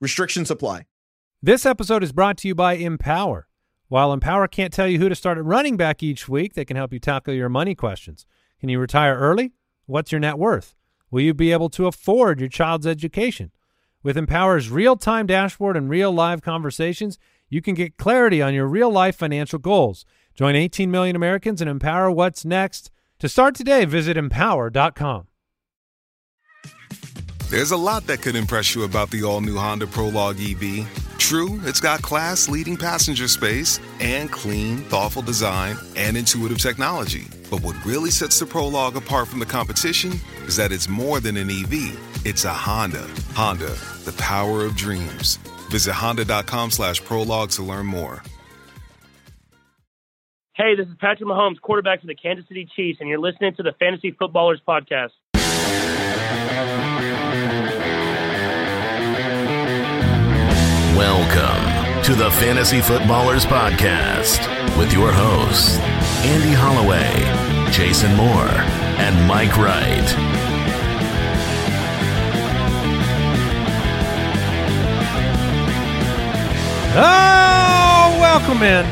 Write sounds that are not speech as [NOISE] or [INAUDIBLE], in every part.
Restrictions apply. This episode is brought to you by Empower. While Empower can't tell you who to start at running back each week, they can help you tackle your money questions. Can you retire early? What's your net worth? Will you be able to afford your child's education? With Empower's real-time dashboard and real live conversations, you can get clarity on your real-life financial goals. Join 18 million Americans and empower what's next. To start today, visit empower.com. There's a lot that could impress you about the all new Honda Prologue EV. True, it's got class leading passenger space and clean, thoughtful design and intuitive technology. But what really sets the Prologue apart from the competition is that it's more than an EV, it's a Honda. Honda, the power of dreams. Visit honda.com slash prologue to learn more. Hey, this is Patrick Mahomes, quarterback for the Kansas City Chiefs, and you're listening to the Fantasy Footballers Podcast. Welcome to the Fantasy Footballers Podcast with your hosts, Andy Holloway, Jason Moore, and Mike Wright. Oh, welcome in.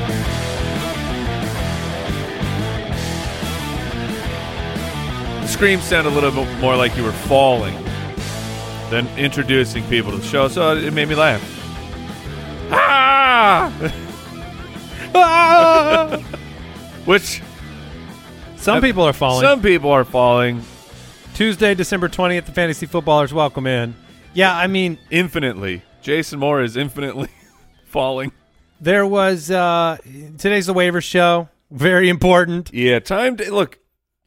The scream sounded a little bit more like you were falling than introducing people to the show, so it made me laugh. Ah! [LAUGHS] ah! Which Some people are falling. some people are falling Tuesday, December 20th, the Fantasy Footballers welcome in. Yeah, I mean, infinitely. Jason Moore is infinitely [LAUGHS] falling. there was uh today's the waiver show. Very important. Yeah, timed it. Look,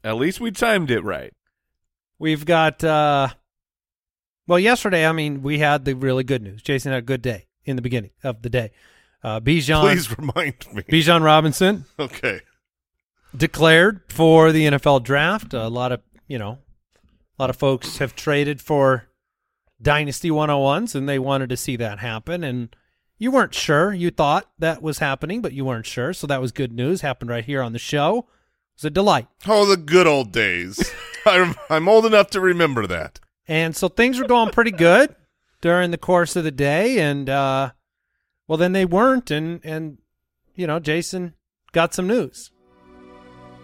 at least we timed it right. We've got uh well, yesterday, I mean, we had the really good news. Jason had a good day in the beginning of the day. Uh Bijan Please remind me. Bijan Robinson Okay. declared for the NFL draft. A lot of, you know, a lot of folks have traded for Dynasty 101s and they wanted to see that happen and you weren't sure. You thought that was happening, but you weren't sure. So that was good news. Happened right here on the show. It was a delight. Oh, the good old days. [LAUGHS] I'm, I'm old enough to remember that. And so things were going pretty good during the course of the day and uh well then they weren't and and you know, Jason got some news. [LAUGHS]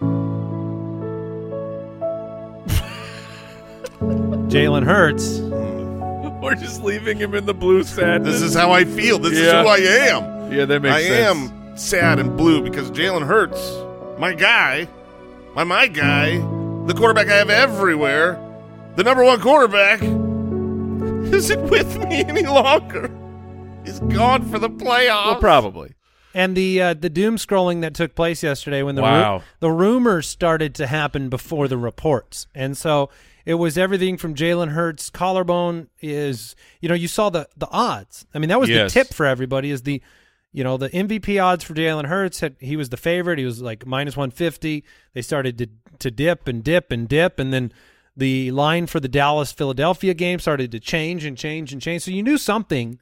Jalen Hurts hmm. We're just leaving him in the blue sadness. This is how I feel. This Yeah. is who I am. yeah, that makes I sense. am sad and blue because Jalen Hurts, my guy, my my guy, the quarterback I have everywhere, the number one quarterback, [LAUGHS] isn't with me any longer. He's gone for the playoffs. Well, probably. And the uh, the doom scrolling that took place yesterday when the ru- Wow. the rumors started to happen before the reports, and so it was everything from Jalen Hurts collarbone is you know you saw the the odds. I mean that was Yes. the tip for everybody is the you know the MVP odds for Jalen Hurts had he was the favorite. He was like minus one fifty. They started to to dip and dip and dip, and then the line for the Dallas Philadelphia game started to change and change and change. So you knew something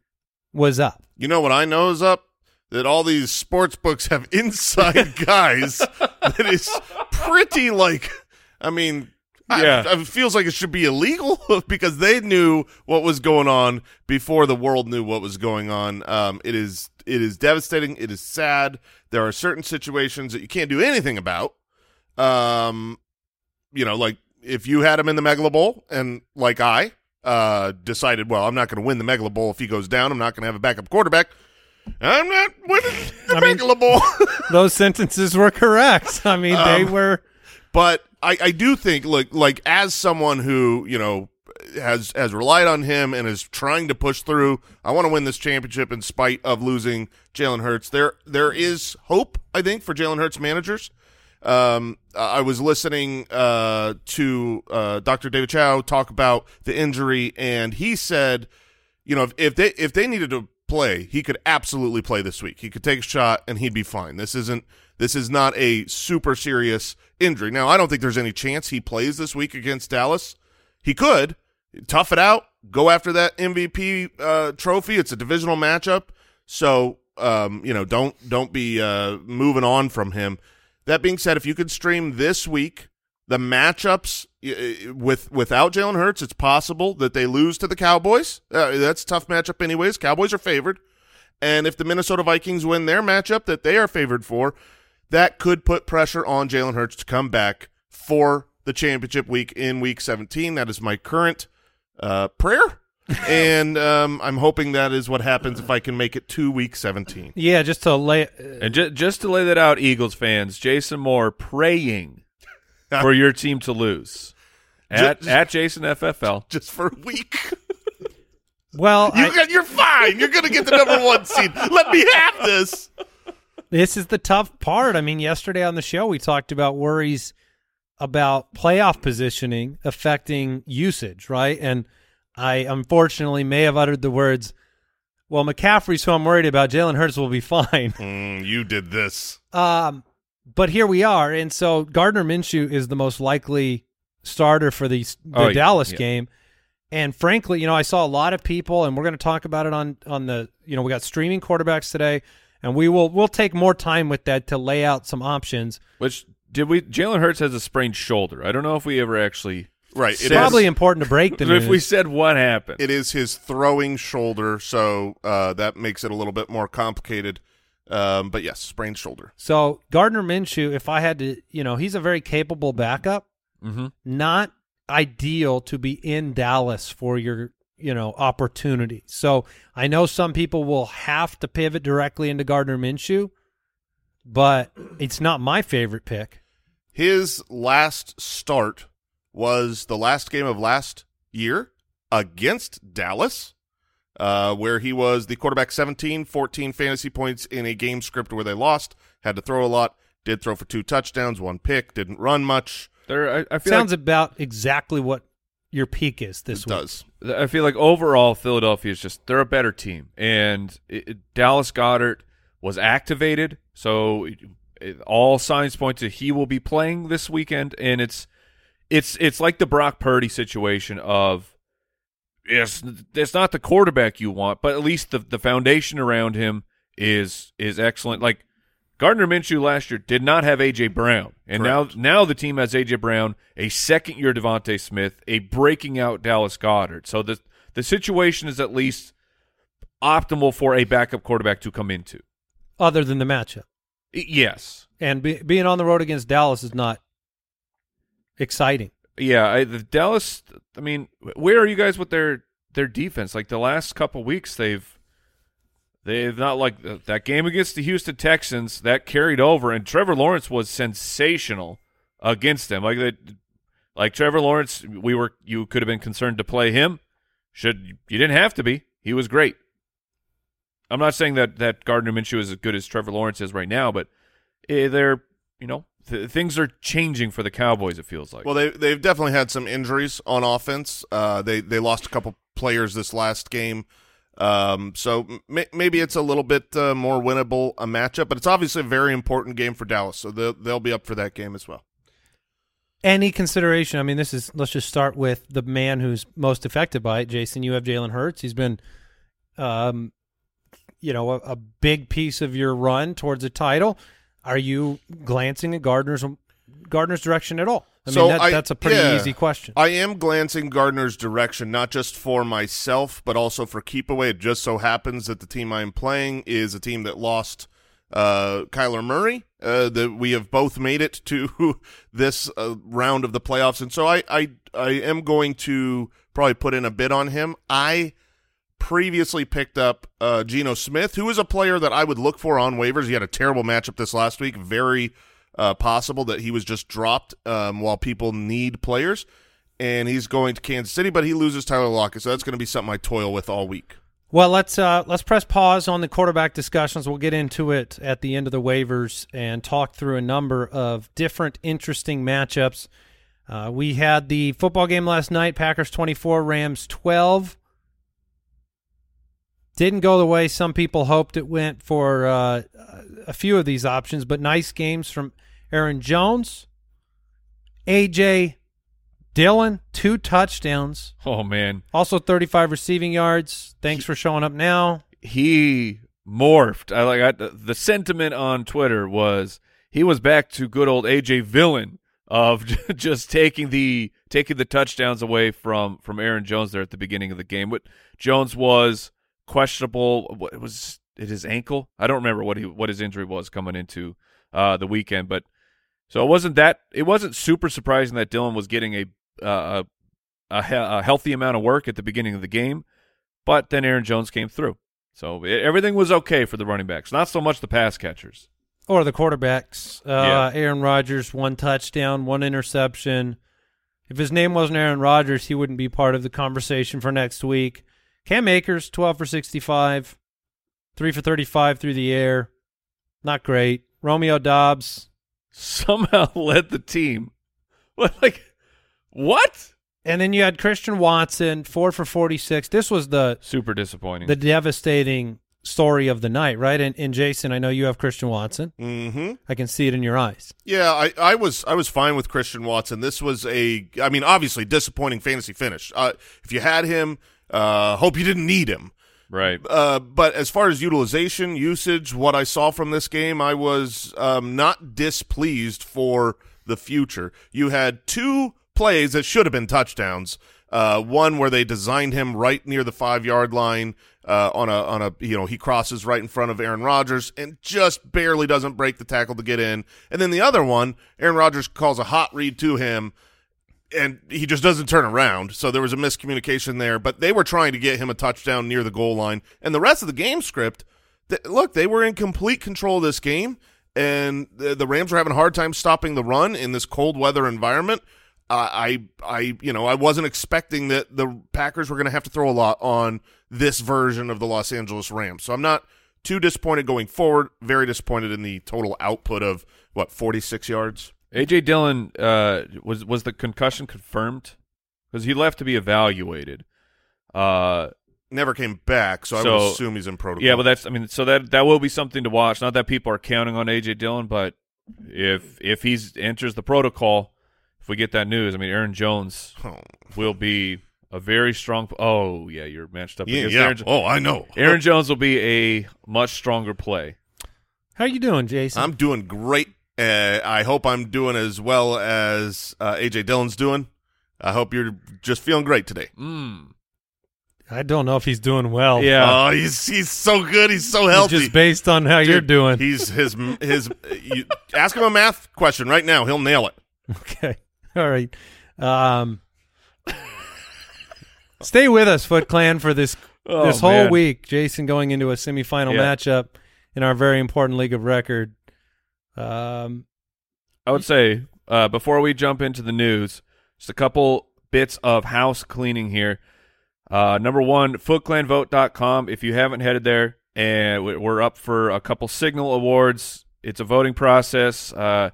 was up. You know what I know is up? That all these sports books have [LAUGHS] inside guys that is pretty like, I mean, I- Yeah. it feels like it should be illegal [LAUGHS] because they knew what was going on before the world knew what was going on. Um, it is it is devastating. It is sad. There are certain situations that you can't do anything about. Um, you know, like if you had him in the Megala Bowl and like I uh decided, well, I'm not going to win the Megala Bowl if he goes down. I'm not going to have a backup quarterback. I'm not winning the I mean- Megala Bowl. [LAUGHS] Those sentences were correct. I mean they Um, were. but I, I do think like like as someone who you know has has relied on him and is trying to push through. I want to win this championship in spite of losing Jalen Hurts. There there is hope I think for Jalen Hurts managers. Um, I was listening uh, to uh, Dr. David Chao talk about the injury, and he said, you know, if, if they if they needed to play. He could absolutely play this week. He could take a shot and he'd be fine. This isn't this is not a super serious injury. Now, I don't think there's any chance he plays this week against Dallas. He could tough it out, go after that MVP uh, trophy. It's a divisional matchup, so um, you know don't don't be uh, moving on from him. That being said, if you could stream this week the matchups with without Jalen Hurts, it's possible that they lose to the Cowboys. Uh, that's a tough matchup, anyways. Cowboys are favored, and if the Minnesota Vikings win their matchup that they are favored for, that could put pressure on Jalen Hurts to come back for the championship week in Week 17. That is my current uh, prayer. [LAUGHS] and um, I'm hoping that is what happens if I can make it to Week 17. Yeah, just to lay. And ju- just to lay that out, Eagles fans, Jason Moore praying [LAUGHS] for your team to lose at Just- at Jason FFL. [LAUGHS] Just for a week. Well, you, I, you're fine. You're going to get the number one seed. Let me have this. This is the tough part. I mean, yesterday on the show we talked about worries about playoff positioning affecting usage, right? And I unfortunately may have uttered the words, "Well, McCaffrey's who I'm worried about. Jalen Hurts will be [LAUGHS] fine." Mm, you did this. Um, but here we are, and so Gardner Minshew is the most likely starter for the, the Oh, Dallas yeah. game. And frankly, you know, I saw a lot of people, and we're going to talk about it on on the, you know, we got streaming quarterbacks today, and we will we'll take more time with that to lay out some options. Which did we? Jalen Hurts has a sprained shoulder. I don't know if we ever actually. Right. It's It probably is, important to break the If we said what happened, it is his throwing shoulder, so uh, that makes it a little bit more complicated. Um, but yes, sprained shoulder. so Gardner Minshew, if I had to, you know, he's a very capable backup. Mhm. Not ideal to be in Dallas for your, you know, opportunity. So I know some people will have to pivot directly into Gardner Minshew, but it's not my favorite pick. His last start was the last game of last year against Dallas, uh, where he was the quarterback 17, 14 fantasy points in a game script where they lost, had to throw a lot, did throw for two touchdowns, one pick, didn't run much. there. I, I feel Sounds like, about exactly what your peak is this It week. does. I feel like overall Philadelphia is just they're a better team, and it, it- Dallas Goedert was activated, so it, it- all signs point to he will be playing this weekend, and it's it's it's like the Brock Purdy situation of yes, it's not the quarterback you want, but at least the the foundation around him is is excellent. Like Gardner Minshew last year did not have AJ Brown, and Correct. now now the team has AJ Brown, a second year DeVonta Smith, a breaking out Dallas Goedert. So the the situation is at least optimal for a backup quarterback to come into. Other than the matchup. Yes, And be, being on the road against Dallas is not exciting. yeah. I, the Dallas. I mean, where are you guys with their their defense? Like the last couple weeks, they've they've not like that game against the Houston Texans that carried over, and Trevor Lawrence was sensational against them. Like that, like Trevor Lawrence, we were you could have been concerned to play him. Should you didn't have to be. He was great. I'm not saying that that Gardner Minshew is as good as Trevor Lawrence is right now, but eh, they're you know th- things are changing for the Cowboys. It feels like. Well, they they've definitely had some injuries on offense. Uh, they they lost a couple players this last game, um, so m- maybe it's a little bit uh, more winnable a matchup. But it's obviously a very important game for Dallas, so they'll they'll be up for that game as well. Any consideration? I mean, this is let's just start with the man who's most affected by it. Jason, you have Jalen Hurts. He's been, um, you know, a, a big piece of your run towards a title. Are you glancing at Gardner's Gardner's direction at all? I So mean, that, I- that's a pretty yeah. easy question. I am glancing Gardner's direction, not just for myself, but also for keep away. It just so happens that the team I'm playing is a team that lost uh, Kyler Murray. Uh, that we have both made it to [LAUGHS] this uh, round of the playoffs, and so I, I I am going to probably put in a bid on him. I previously picked up uh, Geno Smith, who is a player that I would look for on waivers. He had a terrible matchup this last week. Very uh, possible that he was just dropped um, while people need players. And he's going to Kansas City, but he loses Tyler Lockett, so that's going to be something I toil with all week. Well, let's uh, let's press pause on the quarterback discussions. We'll get into it at the end of the waivers and talk through a number of different interesting matchups. Uh, we had the football game last night: Packers twenty four, Rams twelve. Didn't go the way some people hoped it went for uh, a few of these options, but nice games from Aaron Jones, AJ Dillon, two touchdowns, Oh man, also 35 receiving yards. Thanks for showing up now. he morphed. I like I, the sentiment on Twitter was he was back to good old AJ Villain of [LAUGHS] just taking the taking the touchdowns away from from Aaron Jones there at the beginning of the game. But Jones was questionable. What it was it? His ankle? I don't remember what he what his injury was coming into uh, the weekend. But so it wasn't that it wasn't super surprising that Dillon was getting a uh, a, a healthy amount of work at the beginning of the game. But then Aaron Jones came through. So it, everything was okay for the running backs, not so much the pass catchers. Or the quarterbacks. Uh, Yeah. Aaron Rodgers, one touchdown, one interception. If his name wasn't Aaron Rodgers, he wouldn't be part of the conversation for next week. Cam Akers, 12 for 65, 3 for 35 through the air. Not great. Romeo Doubs. Somehow [LAUGHS] led the team. Like, what? And then you had Christian Watson, 4 for 46. This was the Super disappointing. the devastating story of the night, right? And, and Jason, I know you have Christian Watson. Mm-hmm. I can see it in your eyes. Yeah, I, I was I was fine with Christian Watson. This was a, I mean, obviously disappointing fantasy finish. Uh, if you had him, uh, hope you didn't need him. right. Uh, but as far as utilization, usage, what I saw from this game, I was um, not displeased for the future. You had two plays that should have been touchdowns. Uh, one where they designed him right near the five yard line uh, on a on a you know he crosses right in front of Aaron Rodgers and just barely doesn't break the tackle to get in. And then the other one, Aaron Rodgers calls a hot read to him and he just doesn't turn around. So there was a miscommunication there. But they were trying to get him a touchdown near the goal line, and the rest of the game script. Th- look, they were in complete control of this game, and the, the Rams were having a hard time stopping the run in this cold weather environment. Uh, I, I, you know, I wasn't expecting that the Packers were going to have to throw a lot on this version of the Los Angeles Rams. So I'm not too disappointed going forward. Very disappointed in the total output of what 46 yards. AJ Dillon uh, was was the concussion confirmed because he left to be evaluated. Uh, Never came back, so, I would assume he's in protocol. yeah, but that's I mean, so that that will be something to watch. Not that people are counting on AJ Dillon, but if if he's enters the protocol, if we get that news, I mean, Aaron Jones Oh. will be a very strong. Oh yeah, you're matched up Yeah, yeah. Aaron. Jo- Oh, I know. Aaron Jones will be a much stronger play. How you doing, Jason? I'm doing great. Uh, I hope I'm doing as well as uh, AJ Dillon's doing. I hope you're just feeling great today. Mm. I don't know if he's doing well. Yeah. Oh, he's he's so good. He's so healthy. Just based on how you're doing. He's his his. You, ask him a math question right now. He'll nail it. Okay. [LAUGHS] All right. Um, stay with us, Foot Clan, for this Oh, this whole man. week. Jason going into a semifinal Yeah. matchup in our very important league of record. Um, I would say uh, before we jump into the news, just a couple bits of house cleaning here. Uh, number one, footclanvote.com. If you haven't headed there, and we- we're up for a couple Signal Awards. It's a voting process. Uh,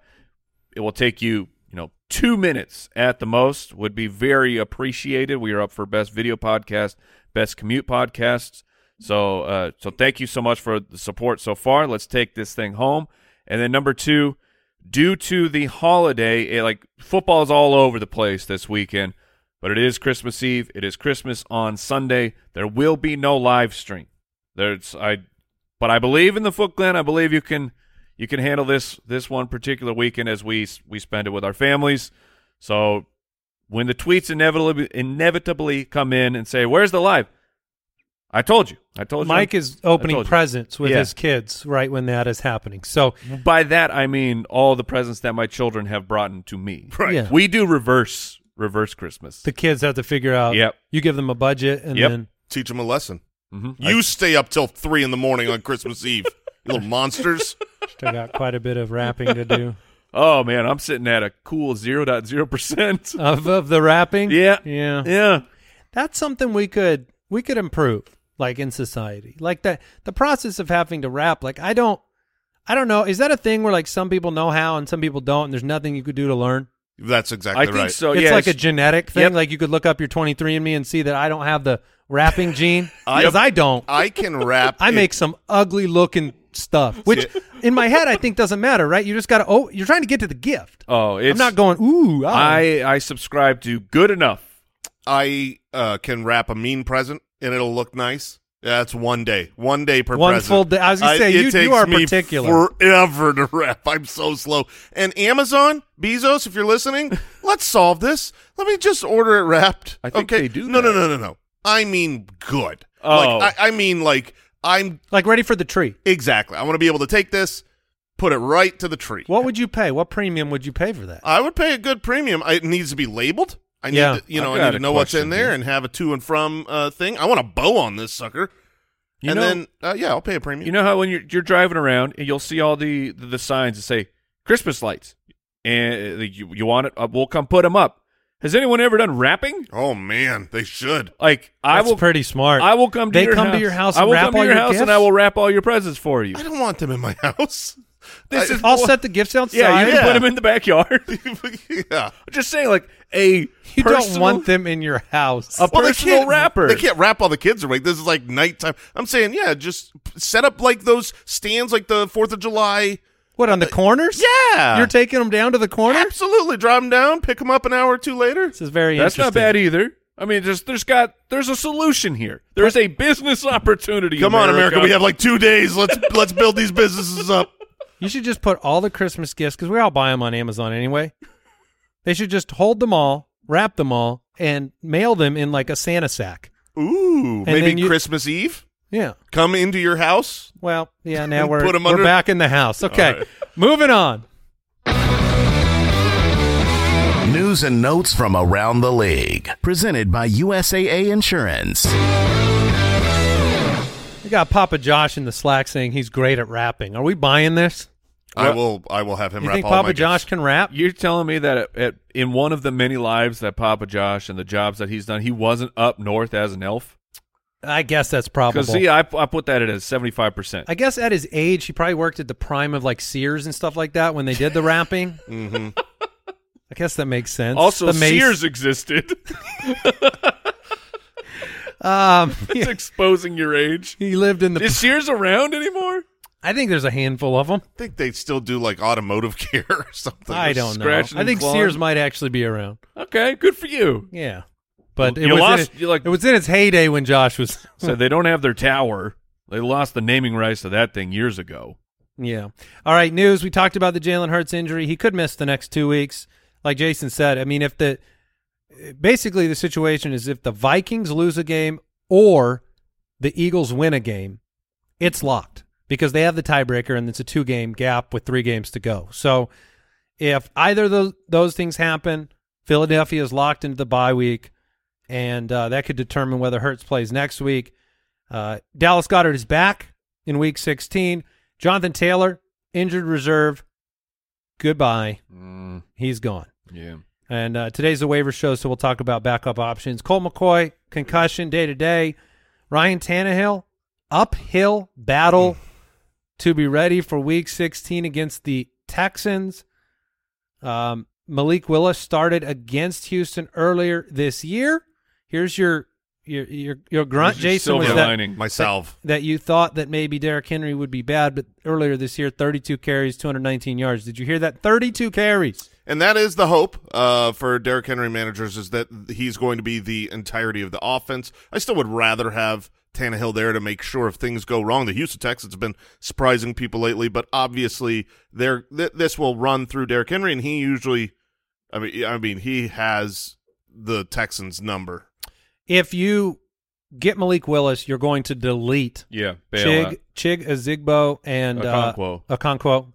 it will take you, you know, two minutes at the most. Would be very appreciated. We are up for best video podcast, best commute podcasts. So, uh, so thank you so much for the support so far. Let's take this thing home. And then number two, due to the holiday, it, like football is all over the place this weekend, but it is Christmas Eve. It is Christmas on Sunday. There will be no live stream. There's I, but I believe in the Foot Clan. I believe you can you can handle this this one particular weekend as we we spend it with our families. So when the tweets inevitably inevitably come in and say, "Where's the live?" I told you. I told you. Mike is opening presents with Yeah. his kids right when that is happening. So By that I mean all the presents that my children have brought to me. Right. Yeah. We do reverse reverse Christmas. the kids have to figure out. Yep. You give them a budget, and Yep. then Teach them a lesson. Mhm. You stay up till three in the morning on Christmas Eve. You little monsters. still got quite a bit of wrapping to do [LAUGHS] Oh man, I'm sitting at a cool 0.0 percent. of of the wrapping. Yeah. yeah. Yeah. That's something we could we could improve, like in society, like that. The process of having to rap like I don't, I don't know. Is that a thing where like some people know how and some people don't, and there's nothing you could do to learn? That's exactly I think right. so. it's yeah, like a genetic thing. Yep. Like you could look up your 23andMe and see that I don't have the rapping [LAUGHS] gene I- because I don't. I can rap. [LAUGHS] I it- make some ugly looking stuff, which in my head I think doesn't matter, right? You just got to. Oh, you're trying to get to the gift. Oh, it's I'm not going. Ooh, ah." I I subscribe to good enough. I uh, can wrap a mean present and it'll look nice. Yeah, that's one day. One day per One present. full day. I was gonna I- say, it you- you takes are me particular. Forever to wrap. I'm so slow. And Amazon, Bezos, if you're listening, [LAUGHS] let's solve this. Let me just order it wrapped. I think okay? they do No, no, that. no, no, no. I mean good. Oh. Like I, I mean like I'm like ready for the tree. exactly. I want to be able to take this, put it right to the tree. What would you pay? What premium would you pay for that? I would pay a good premium. I, it needs to be labeled. I need Yeah. to, you know, I've I need to know what's in there here. and have a to and from uh, thing. I want a bow on this sucker. You and know- then uh, yeah, I'll pay a premium. You know how when you're you're driving around and you'll see all the the, the signs that say Christmas lights, and uh, you you want it? Uh, we'll come put them up. Has anyone ever done wrapping? oh man, they should. Like I will, pretty smart. I will come. To They your come to house. your house I will wrap come to your your house and? I will wrap all your presents for you. I don't want them in my [LAUGHS] house. This I- is I'll set the gifts outside. Yeah, you can Yeah. put them in the backyard. [LAUGHS] yeah. I'm [LAUGHS] just saying, like a You personal, don't want them in your house. a Well, they personal can't, wrapper. They can't wrap all the kids awake. This is like nighttime. I'm saying, yeah, just set up like those stands, like the Fourth of July. what on the uh, corners? Yeah, You're taking them down to the corner. absolutely. Drive them down, pick them up an hour or two later. This is very That's not bad either. I mean, there's there's got there's a solution here. There's a business opportunity. Come on, America. We have like two days. Let's [LAUGHS] let's build these businesses up. You should just put all the Christmas gifts because we all buy them on Amazon anyway. They should just hold them all, wrap them all, and mail them in like a Santa sack. Ooh, then maybe you- Christmas Eve. Yeah. Come into your house. Well, yeah. Now [LAUGHS] we're Put 'em we're back in the house. Okay, All right. [LAUGHS] moving on. News and notes from around the league. Presented by USAA Insurance. We got Papa Josh in the Slack saying he's great at rapping. Are we buying this? I will. I will have him You wrap think all Papa my Josh gifts. can rap? You're telling me that at, at, in one of the many lives that Papa Josh and the jobs that he's done, he wasn't up north as an elf? I guess that's probable. Because see, I, I put that at a seventy five percent. I guess at his age, he probably worked at the prime of like Sears and stuff like that when they did the rapping. [LAUGHS] hmm I guess that makes sense. Also, the Mace- Sears existed. [LAUGHS] Um, [LAUGHS] It's exposing your age. he lived in the. Is Sears around anymore? I think there's a handful of them. I think they still do like automotive [LAUGHS] care or something. I don't know. scratching I think clawing. Sears might actually be around. Okay, good for you. Yeah, but it You was lost- in you like- it was in its heyday when Josh was. [LAUGHS] So they don't have their tower. They lost the naming rights to that thing years ago. Yeah. All right. News. We talked about the Jalen Hurts injury. He could miss the next two weeks. Like Jason said, I mean, if the basically the situation is if the Vikings lose a game or the Eagles win a game, it's locked because they have the tiebreaker and it's a two game gap with three games to go. So if either of those, those things happen, Philadelphia is locked into the bye week, and uh, that could determine whether Hurts plays next week. Uh, Dallas Goedert is back in week 16. Jonathan Taylor, injured reserve. Goodbye. Mm, He's gone. yeah. And uh, today's the waiver show, so we'll talk about backup options. Colt McCoy, concussion day to day. Ryan Tannehill, uphill battle to be ready for week 16 against the Texans. Um, Malik Willis started against Houston earlier this year. Here's your your your, your grunt, your Jason. Was that, lining. Myself. that you thought that maybe Derrick Henry would be bad, but earlier this year, 32 carries, 219 yards. Did you hear that? 32 carries. And that is the hope uh, for Derrick Henry managers is that he's going to be the entirety of the offense. I still would rather have Tannehill there to make sure if things go wrong. The Houston Texans have been surprising people lately, but obviously they're, th- this will run through Derrick Henry, and he usually, I mean, I mean, he has the Texans number. If you get Malik Willis, you're going to delete Yeah. Bail out. Chig, Chig Azigbo and Okonkwo. Uh, Okonkwo.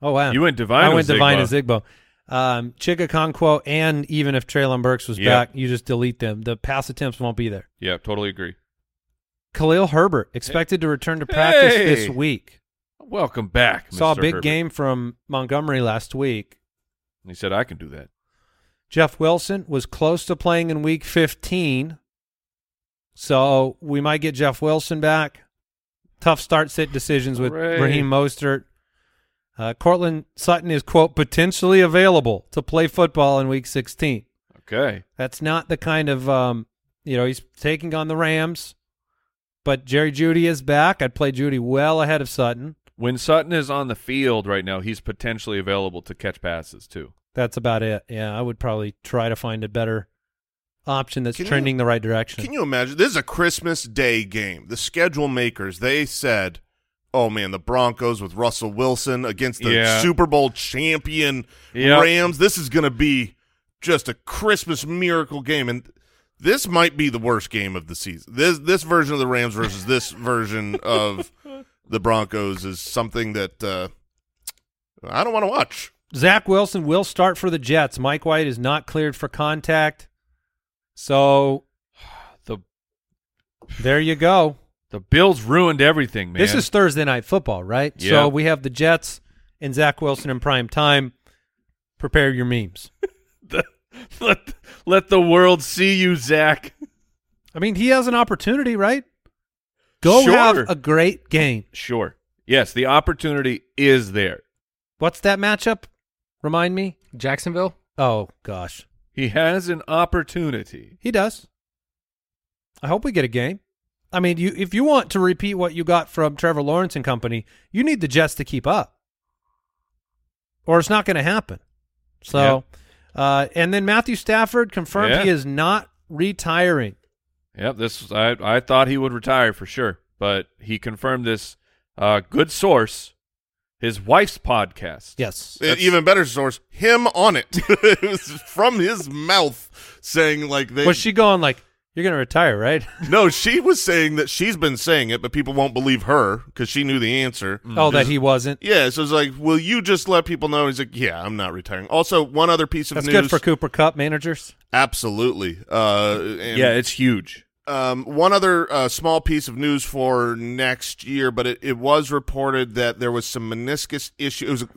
Oh wow, You went Divine. I went Divine Ozigbo. Azigbo. Um, Chig Okonkwo, and even if Treylon Burks was Yeah. back, you just delete them. The pass attempts won't be there. Yeah, totally agree. Khalil Herbert expected to return to practice Hey! this week. Welcome back. Saw a big Herbert. game from Montgomery last week. He said I can do that. Jeff Wilson was close to playing in week 15. So we might get Jeff Wilson back. Tough start sit decisions with Hooray. Raheem Mostert. Uh, Courtland Sutton is quote potentially available to play football in Week 16. Okay. That's not the kind of um, you know he's taking on the Rams, but Jerry Jeudy is back. I'd play Jeudy well ahead of Sutton. When Sutton is on the field right now, he's potentially available to catch passes too. That's about it. Yeah, I would probably try to find a better option that's Can you- trending the right direction. Can you imagine? This is a Christmas Day game. The schedule makers they said, "Oh man, the Broncos with Russell Wilson against the Yeah. Super Bowl champion Yep. Rams. This is going to be just a Christmas miracle game." And this might be the worst game of the season. This this version of the Rams versus this [LAUGHS] version of the Broncos is something that uh, I don't want to watch. Zach Wilson will start for the Jets. Mike White is not cleared for contact. So [SIGHS] The there you go. the Bills ruined everything, man. This is Thursday night football, right? Yeah. So we have the Jets and Zach Wilson in prime time. Prepare your memes. [LAUGHS] [LAUGHS] let let the world see you, Zach. I mean, he has an opportunity, right? Go Sure. have a great game. Sure. Yes, the opportunity is there. What's that matchup? Remind me. Jacksonville. Oh gosh, He has an opportunity. he does. I hope we get a game. I mean, you if you want to repeat what you got from Trevor Lawrence and company, you need the Jets to keep up, or it's not going to happen. So, uh, and then Matthew Stafford confirmed Yeah. he is not retiring. Yep, this I I thought he would retire for sure, but he confirmed this uh good source, his wife's podcast. Yes. An even better source, him on it. [LAUGHS] it was from his mouth saying like they Was she going like, "You're going to retire, right?" [LAUGHS] No, she was saying that she's been saying it, but people won't believe her because she knew the answer. oh, that he wasn't. Yeah, so it's like, will you just let people know? He's like, yeah, I'm not retiring. Also, one other piece of That's news. good for Cooper Kupp managers. Absolutely. Uh, and, Yeah, it's huge. Um, one other uh, small piece of news for next year, but it, it was reported that there was some meniscus issue. It was a,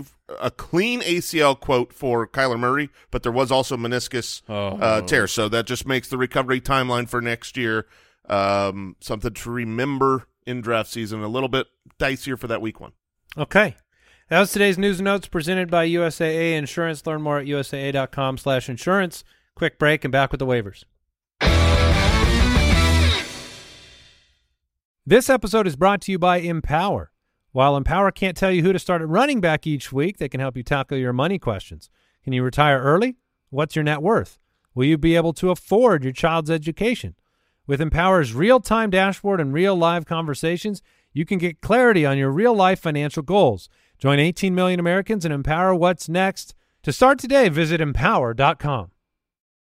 a clean ACL quote for Kyler Murray, but there was also meniscus Oh. uh, tear. So that just makes the recovery timeline for next year um, something to remember in draft season. A little bit dicier for that week one. Okay. That was today's news notes presented by USAA Insurance. Learn more at usaa.com slash insurance. Quick break and back with the waivers. This episode is brought to you by Empower. While Empower can't tell you who to start at running back each week, they can help you tackle your money questions. Can you retire early? What's your net worth? Will you be able to afford your child's education? With Empower's real time dashboard and real live conversations, you can get clarity on your real life financial goals. Join 18 million Americans and empower what's next. To start today, visit empower.com.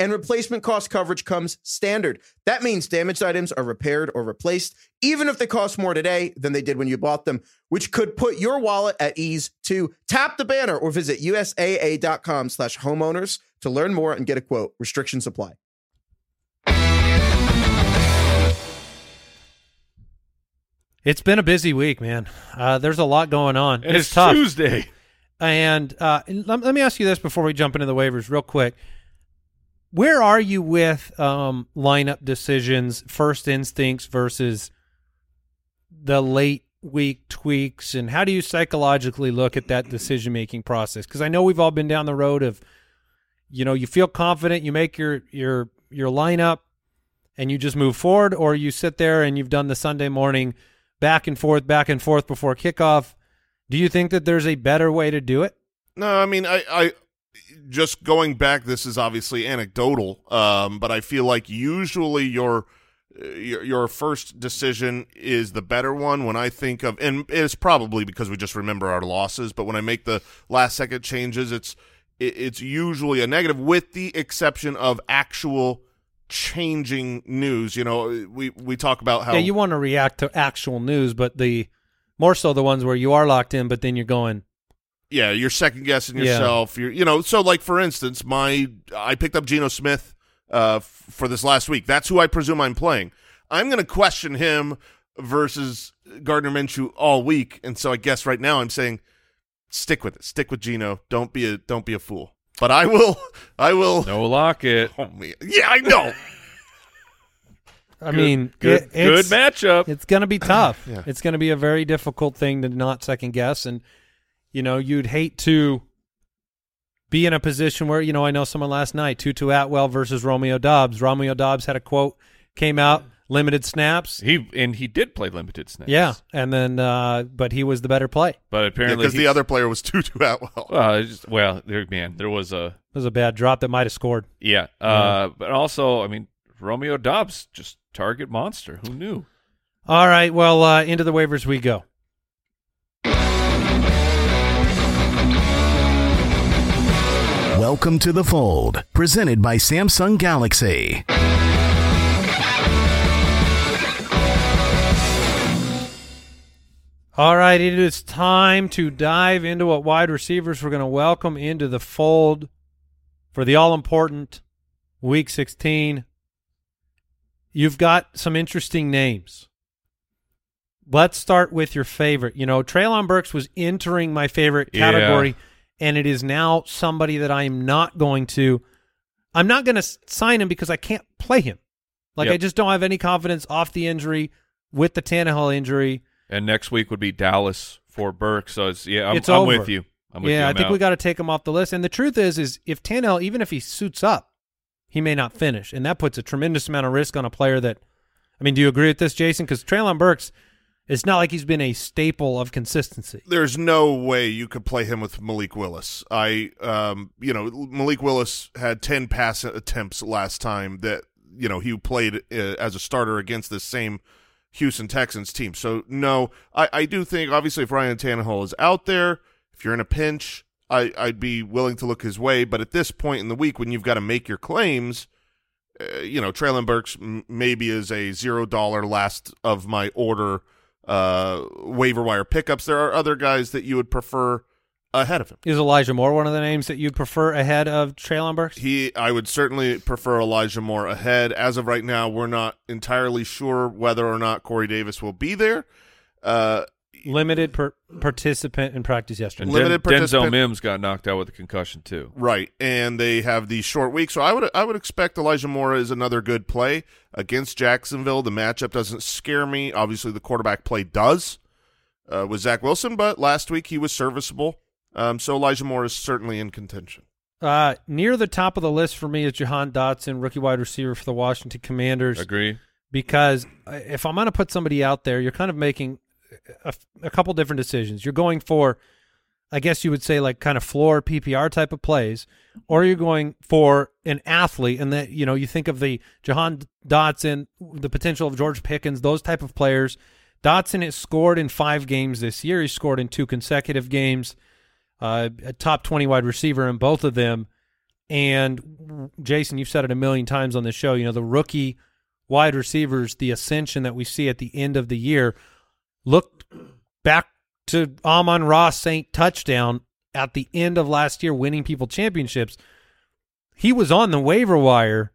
and replacement cost coverage comes standard. That means damaged items are repaired or replaced, even if they cost more today than they did when you bought them, which could put your wallet at ease too. Tap the banner or visit USAA.com slash homeowners to learn more and get a quote. Restrictions apply. It's been a busy week, man. Uh, there's a lot going on. And it's, it's, tough. Tuesday. And uh, let, let me ask you this before we jump into the waivers, real quick. Where are you with um, lineup decisions, first instincts versus the late week tweaks, and how do you psychologically look at that decision making process? Because I know we've all been down the road of, you know, you feel confident, you make your your your lineup, and you just move forward, or you sit there and you've done the Sunday morning back and forth, back and forth before kickoff. Do you think that there's a better way to do it? No, I mean, I, I just going back. This is obviously anecdotal, um, but I feel like usually your your your first decision is the better one. When I think of, and it's probably because we just remember our losses. But when I make the last second changes, it's it's usually a negative, with the exception of actual changing news. You know, we we talk about how yeah, you want to react to actual news, but the more so the ones where you are locked in, but then you're going, yeah, you're second guessing Yeah. yourself. You're, you know, so like for instance, my I picked up Geno Smith uh, f- for this last week. That's who I presume I'm playing. I'm going to question him versus Gardner Minshew all week, and so I guess right now I'm saying stick with it. Stick with Geno. Don't be a don't be a fool. But I will. [LAUGHS] I will. No Lockett. Oh man. Yeah, I know. [LAUGHS] I mean, Good, it- good matchup. It's going to be tough. Yeah. It's going to be a very difficult thing to not second guess. And, you know, you'd hate to be in a position where, you know, I know someone last night, Tutu Atwell versus Romeo Doubs. Romeo Doubs had a quote, came out, limited snaps. He and he did play limited snaps. Yeah. And then, uh, but he was the better play. But apparently Because the other player was Tutu Atwell. Well, just, well, there, man, there was a was a bad drop that might have scored. yeah, uh, but also, I mean, Romeo Doubs just target monster. Who knew? All right. Well, uh, into the waivers we go. Welcome to the fold, presented by Samsung Galaxy. All right, it is time to dive into what wide receivers we're going to welcome into the fold for the all important Week 16. You've got some interesting names. Let's start with your favorite. You know, Treylon Burks was entering my favorite Yeah. And it is now somebody that I'm not going to. I'm not going to sign him because I can't play him. Like Yep. I just don't have any confidence off the injury with the Tannehill injury. And next week would be Dallas for Burke. So it's yeah, I'm, It's I'm with you. I'm with yeah, you. I think out. we got to take him off the list. And the truth is, is if Tannehill, even if he suits up, he may not finish, and that puts a tremendous amount of risk on a player that. I mean, do you agree with this, Jason? Because Treylon Burks, it's not like he's been a staple of consistency. There's no way you could play him with Malik Willis. I, um, you know, Malik Willis had ten pass attempts last time that you know he played uh, as a starter against this same Houston Texans team. So no, I, I do think obviously if Ryan Tannehill is out there, if you're in a pinch, I, I'd be willing to look his way. But at this point in the week, when you've got to make your claims, uh, you know, Treylon Burks maybe is a zero dollar last of my order uh, waiver wire pickups. There are other guys that you would prefer ahead of him. Is Elijah Moore one of the names that you'd prefer ahead of Treylon Burks? He, I would certainly prefer Elijah Moore ahead. As of right now, we're not entirely sure whether or not Corey Davis will be there. Uh, Limited per- participant in practice yesterday. Limited Den- Denzel Mims got knocked out with a concussion too. Right, and they have the short week, so I would I would expect Elijah Moore is another good play against Jacksonville. The matchup doesn't scare me. Obviously, the quarterback play does uh, with Zach Wilson, but last week he was serviceable. Um, so Elijah Moore is certainly in contention. Uh, near the top of the list for me is Jahan Dotson, rookie wide receiver for the Washington Commanders. Agree. because uh, if I'm going to put somebody out there, you're kind of making a, a couple different decisions. You're going for, I guess you would say, like kind of floor PPR type of plays, or you're going for an athlete, and that you know you think of the Jahan Dotson, the potential of George Pickens, those type of players. Dotson has scored in five games this year. He scored in two consecutive games. Uh, a top 20 wide receiver in both of them. And Jason, you've said it a million times on the show. You know, the rookie wide receivers, the ascension that we see at the end of the year. Look back to Amon Ross Saint touchdown at the end of last year, winning people championships. He was on the waiver wire,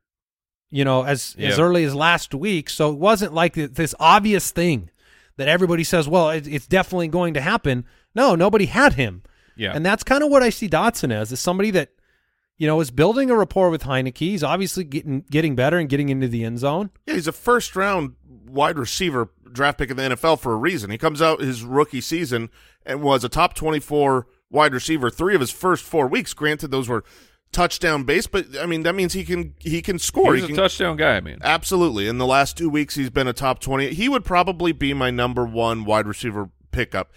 you know, as as early as last week. So it wasn't like this obvious thing that everybody says, well, it's definitely going to happen. No, nobody had him. Yeah. And that's kind of what I see Dotson as, is somebody that, you know, is building a rapport with Heinicke. He's obviously getting getting better and getting into the end zone. Yeah, he's a first round wide receiver draft pick in the NFL for a reason. He comes out his rookie season and was a top 24 wide receiver three of his first four weeks. Granted, those were touchdown base, but I mean, that means he can, he can score. He's He a touchdown guy, man. Absolutely. In the last two weeks, he's been a top 20. He would probably be my number one wide receiver pickup.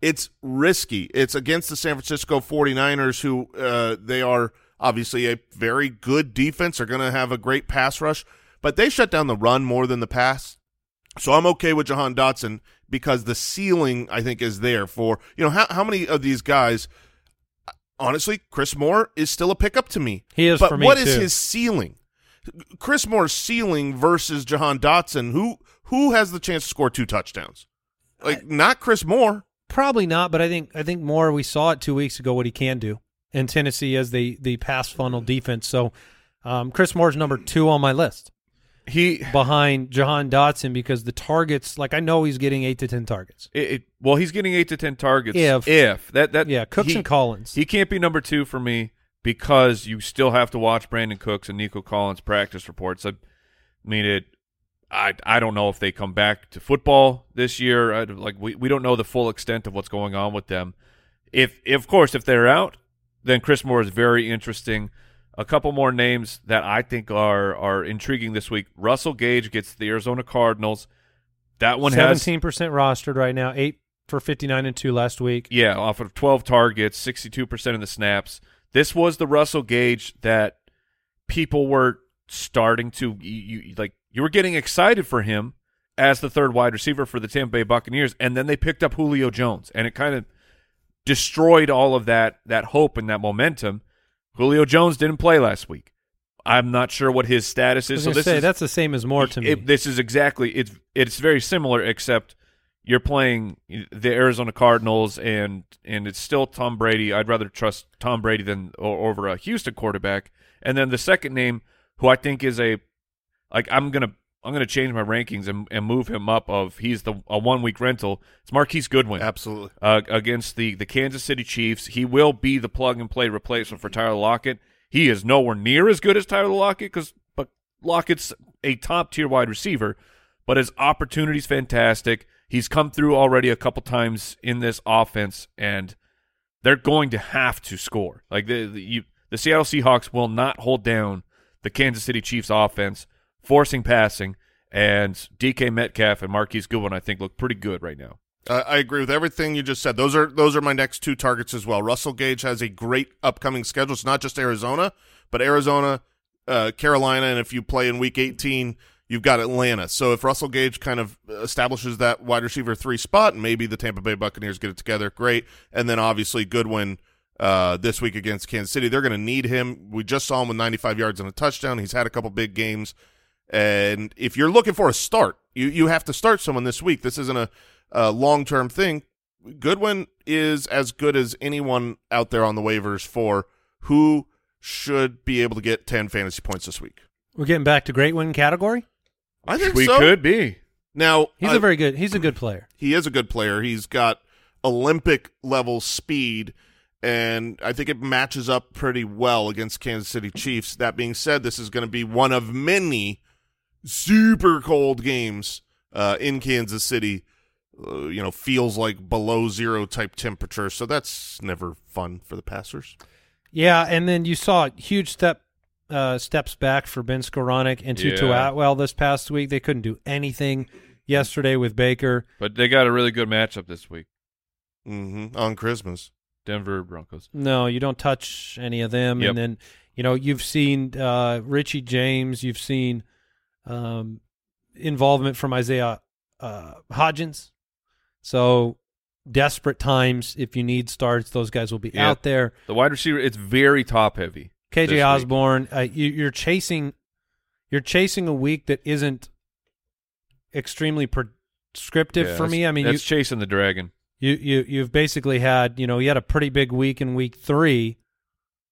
It's risky. It's against the San Francisco 49ers, who uh, they are obviously a very good defense. They're going to have a great pass rush, but they shut down the run more than the pass. So I'm okay with Jahan Dotson because the ceiling, I think, is there for, you know, how, how many of these guys, honestly, Chris Moore is still a pickup to me. He is but for me, what is too. his ceiling? Chris Moore's ceiling versus Jahan Dotson, who who has the chance to score two touchdowns? Like not Chris Moore. Probably not, but I think I think more. We saw it two weeks ago what he can do in Tennessee as the the pass funnel defense. So um, Chris Moore's number two on my list. He behind Jahan Dotson because the targets, like I know he's getting eight to ten targets. it, it- well, he's getting eight to ten targets. If- if that that Yeah, Cooks he- and Collins. He can't be number two for me because you still have to watch Brandin Cooks and Nico Collins practice reports. I mean it. I I don't know if they come back to football this year. I, like we we don't know the full extent of what's going on with them. If, if of course if they're out, then Chris Moore is very interesting. A couple more names that I think are are intriguing this week. Russell Gage gets the Arizona Cardinals. That one has Seventeen percent rostered right now, eight for fifty nine and two last week. yeah, off of 12 targets, 62% of the snaps. This was the Russell Gage that people were starting to you, you like you were getting excited for him as the third wide receiver for the Tampa Bay Buccaneers and then they picked up Julio Jones and it kind of destroyed all of that that hope and that momentum. Julio Jones didn't play last week. I'm not sure what his status is. So this say is that's the same as Moore to me. it- this is exactly it's it's very similar, except you're playing the Arizona Cardinals, and and it's still Tom Brady. I'd rather trust Tom Brady than or, over a Houston quarterback. And then the second name, who I think is a like I'm gonna I'm gonna change my rankings and, and move him up. Of he's the a one week rental. It's Marquise Goodwin Absolutely. uh, against the the Kansas City Chiefs. He will be the plug and play replacement for Tyler Lockett. He is nowhere near as good as Tyler Lockett because but Lockett's a top tier wide receiver, but his opportunity's fantastic. He's come through already a couple times in this offense, and they're going to have to score. Like the the, you, the Seattle Seahawks will not hold down the Kansas City Chiefs offense, forcing passing. And DK Metcalf and Marquise Goodwin, I think, look pretty good right now. I I agree with everything you just said. Those are those are my next two targets as well. Russell Gage has a great upcoming schedule. It's not just Arizona, but Arizona, uh, Carolina, and if you play in Week 18, you've got Atlanta. So if Russell Gage kind of establishes that wide receiver three spot, maybe the Tampa Bay Buccaneers get it together, great. And then obviously Goodwin uh, this week against Kansas City, they're going to need him. We just saw him with 95 yards and a touchdown. He's had a couple big games. And if you're looking for a start, you you have to start someone this week. This isn't a, a long term thing. Goodwin is as good as anyone out there on the waivers for who should be able to get 10 fantasy points this week. We're getting back to great win category. I think We so. could be. Now, He's I- a very good. He's a good player. he is a good player. He's got Olympic level speed, and I think it matches up pretty well against Kansas City Chiefs. That being said, this is going to be one of many super cold games uh, in Kansas City. Uh, you know, feels like below zero type temperature, so that's never fun for the passers. Yeah, and then you saw huge step uh, steps back for Ben Skowronek and Tutu Yeah. Atwell this past week. They couldn't do anything yesterday with Baker. But they got a really good matchup this week. mm-hmm. On Christmas, Denver Broncos. No, you don't touch any of them. Yep. And then you know you've seen uh, Richie James. You've seen um, involvement from Isaiah uh, Hodgins. So desperate times. If you need starts, those guys will be Yeah. out there. The wide receiver, it's very top heavy. KJ. Osborne, uh, you, you're chasing, you're chasing a week that isn't extremely prescriptive Yeah, for me. I mean, you, chasing the dragon. you you you've basically had you know you had a pretty big week in week three,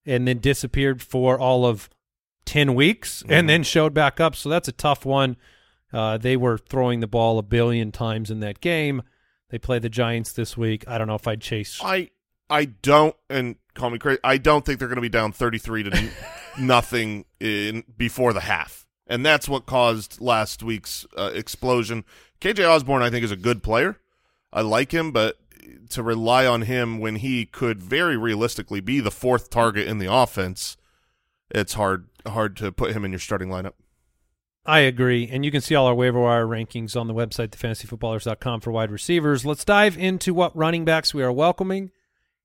and then disappeared for all of ten weeks, Mm-hmm. and then showed back up. So that's a tough one. Uh, they were throwing the ball a billion times in that game. They play the Giants this week. I don't know if I'd chase. I I don't, and call me crazy. I don't think they're going to be down thirty three to [LAUGHS] nothing in before the half, and that's what caused last week's uh, explosion. KJ Osborne, I think, is a good player. I like him, but to rely on him when he could very realistically be the fourth target in the offense, it's hard hard to put him in your starting lineup. I agree. And you can see all our waiver wire rankings on the website, thefantasyfootballers.com for wide receivers. Let's dive into what running backs we are welcoming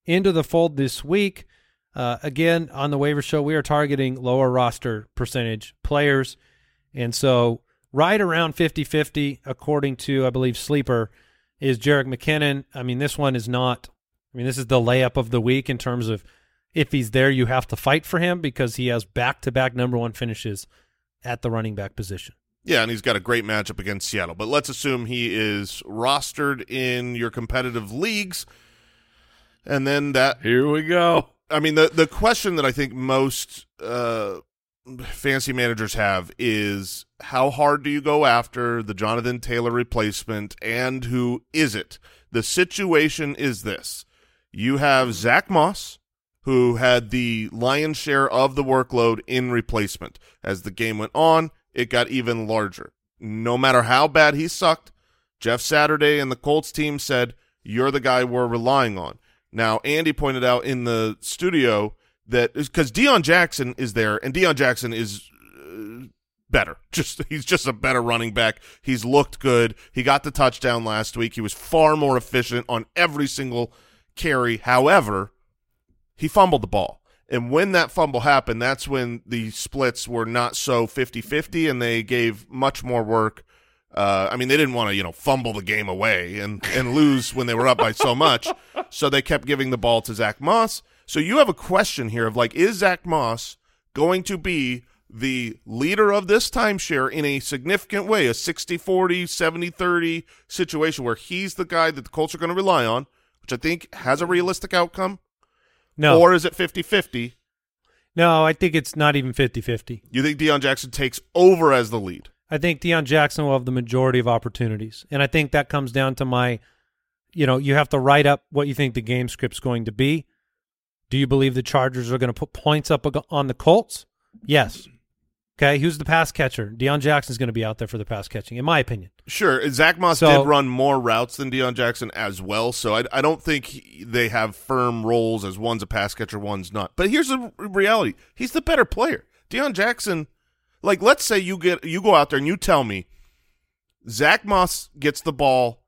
into the fold this week. Uh, again, on the waiver show, we are targeting lower roster percentage players. And so right around 50-50, according to, I believe, Sleeper, is Jerick McKinnon. I mean, this one is not – I mean, this is the layup of the week in terms of if he's there, you have to fight for him because he has back-to-back number one finishes at the running back position. Yeah, and he's got a great matchup against Seattle. But let's assume he is rostered in your competitive leagues, and then that Here we go. I mean, the the question that I think most uh, fantasy managers have is how hard do you go after the Jonathan Taylor replacement and who is it? The situation is this. You have Zach Moss, who had the lion's share of the workload in replacement. As the game went on, it got even larger. No matter how bad he sucked, Jeff Saturday and the Colts team said, you're the guy we're relying on. Now, Andy pointed out in the studio that because Deon Jackson is there, and Deon Jackson is uh, better. [LAUGHS] Just he's just a better running back. He's looked good. He got the touchdown last week. He was far more efficient on every single carry. However, he fumbled the ball. And when that fumble happened, that's when the splits were not so 50-50 and they gave much more work. Uh, I mean, they didn't want to, you know, fumble the game away and, and lose when they were up by so much. [LAUGHS] So they kept giving the ball to Zach Moss. So you have a question here of like, is Zach Moss going to be the leader of this timeshare in a significant way, a 60-40, 70-30 situation where he's the guy that the Colts are going to rely on, which I think has a realistic outcome? No, Or is it 50-50? no, I think it's not even 50-50. You think Deon Jackson takes over as the lead? I think Deon Jackson will have the majority of opportunities, and I think that comes down to my, you know, you have to write up what you think the game script's going to be. Do you believe the Chargers are going to put points up on the Colts? Yes. Okay, who's the pass catcher? Deon Jackson's going to be out there for the pass catching, in my opinion. Sure, Zach Moss So- did run more routes than Deon Jackson as well, so I, I don't think he- they have firm roles as one's a pass catcher, one's not. But here's the reality: he's the better player. Deon Jackson, like, let's say you get you go out there and you tell me Zach Moss gets the ball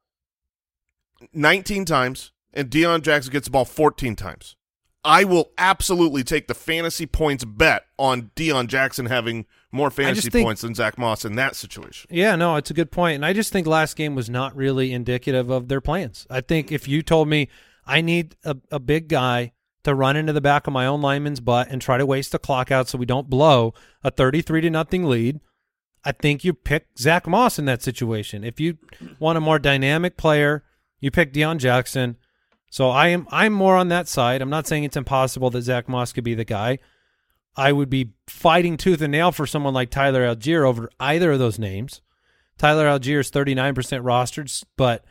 19 times and Deon Jackson gets the ball 14 times. I will absolutely take the fantasy points bet on Deon Jackson having more fantasy think- points than Zach Moss in that situation. Yeah, no, it's a good point. And I just think last game was not really indicative of their plans. I think if you told me I need a, a big guy to run into the back of my own lineman's butt and try to waste the clock out so we don't blow a 33 to nothing lead, I think you pick Zach Moss in that situation. If you want a more dynamic player, you pick Deon Jackson. So I am I'm more on that side. I'm not saying it's impossible that Zach Moss could be the guy. I would be fighting tooth and nail for someone like Tyler Allgeier over either of those names. Tyler Allgeier is 39% rostered, but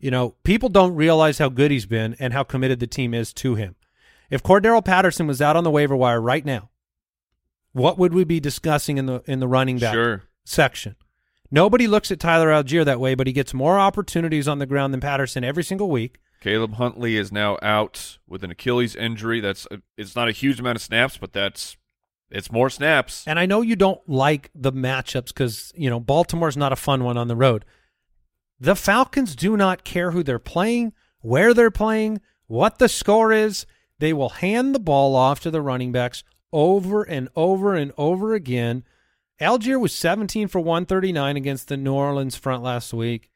you know, people don't realize how good he's been and how committed the team is to him. If Cordarrelle Patterson was out on the waiver wire right now, what would we be discussing in the in the running back Sure. section? Nobody looks at Tyler Allgeier that way, but he gets more opportunities on the ground than Patterson every single week. Caleb Huntley is now out with an Achilles injury. That's it's not a huge amount of snaps, but that's it's more snaps. And I know you don't like the matchups because, you know, Baltimore's not a fun one on the road. The Falcons do not care who they're playing, where they're playing, what the score is. They will hand the ball off to the running backs over and over and over again. Allgeier was 17 for 139 against the New Orleans front last week.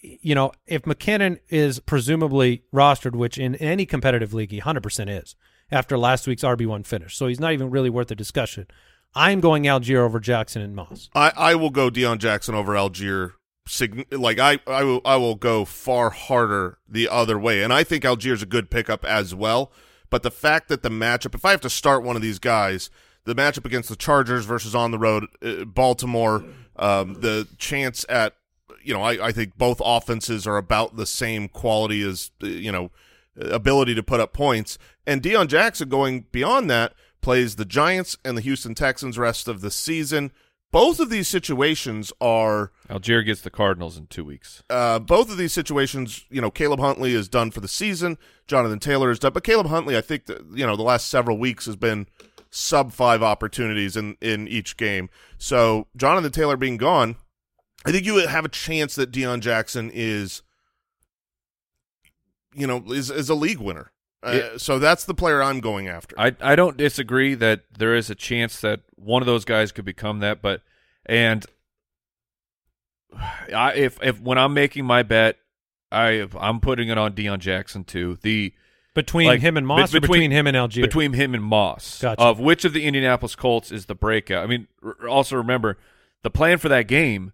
You know, if McKinnon is presumably rostered, which in any competitive league he 100% is, after last week's RB1 finish. So he's not even really worth the discussion. I'm going Allgeier over Jackson and Moss. I, I will go Deon Jackson over Allgeier. Like I, I will I will go far harder the other way, and I think Allgeier's a good pickup as well. But the fact that the matchup, if I have to start one of these guys, the matchup against the Chargers versus on the road, uh, Baltimore, um, the chance at, you know, I, I think both offenses are about the same quality as, uh, you know, ability to put up points. And Deon Jackson going beyond that plays the Giants and the Houston Texans rest of the season. Both of these situations are Allgeier gets the Cardinals in two weeks. uh, both of these situations, you know, Caleb Huntley is done for the season. Jonathan Taylor is done, but Caleb Huntley, I think that you know, the last several weeks has been sub five opportunities in in each game. So Jonathan Taylor being gone, I think you have a chance that Deon Jackson is, you know, is is a league winner. Uh, Yeah. So that's the player I'm going after. I I don't disagree that there is a chance that one of those guys could become that, but and I if if when I'm making my bet, I I'm putting it on Deon Jackson too. The Between Like, him and be- Moss or between him and Allgeier? between him and Moss Gotcha. of which of the Indianapolis Colts is the breakout. I mean, r- also remember the plan for that game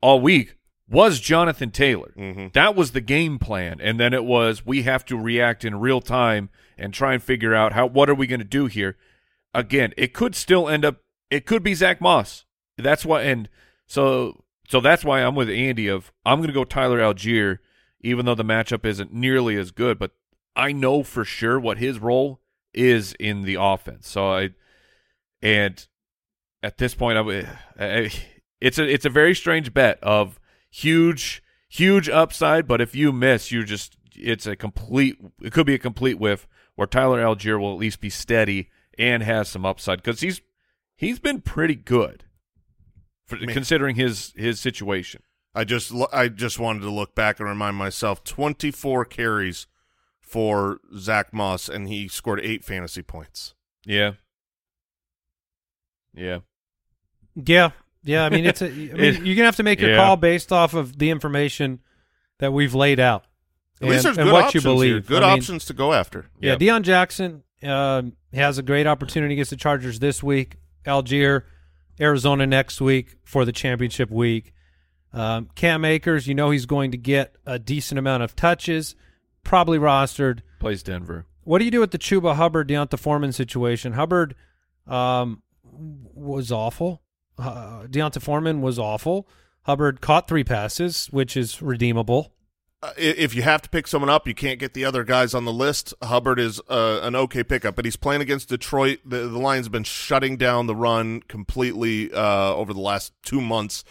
all week was Jonathan Taylor. Mhm. That was the game plan, and then it was we have to react in real time and try and figure out how what are we going to do here. again, it could still end up. It could be Zach Moss. That's why, and so so that's why I'm with Andy. Of I'm going to go Tyler Allgeier, even though the matchup isn't nearly as good. But I know for sure what his role is in the offense. So I and at this point, I, [SIGHS] I it's a it's a very strange bet of huge huge upside, but if you miss, you just it's a complete it could be a complete whiff where Tyler Allgeier will at least be steady and has some upside because he's he's been pretty good for, Man. considering his his situation. I just lo- I just wanted to look back and remind myself 24 carries for Zach Moss and he scored 8 fantasy points. Yeah, yeah. Yeah, yeah. I mean, it's a. I mean, [LAUGHS] It- you're gonna have to make your yeah. call based off of the information that we've laid out. At least there's good what options you believe. here. Good I mean, options to go after. Yeah, Yep. Deon Jackson um, has a great opportunity against the Chargers this week. Allgeier, Arizona next week for the championship week. Um, Cam Akers, you know he's going to get a decent amount of touches, probably rostered. Plays Denver. What do you do with the Chuba Hubbard D'Onta Foreman situation? Hubbard um, was awful. Uh, D'Onta Foreman was awful. Hubbard caught three passes, which is redeemable. Uh, if you have to pick someone up, you can't get the other guys on the list. Hubbard is uh, an okay pickup, but he's playing against Detroit. The, the Lions have been shutting down the run completely uh, over the last two months,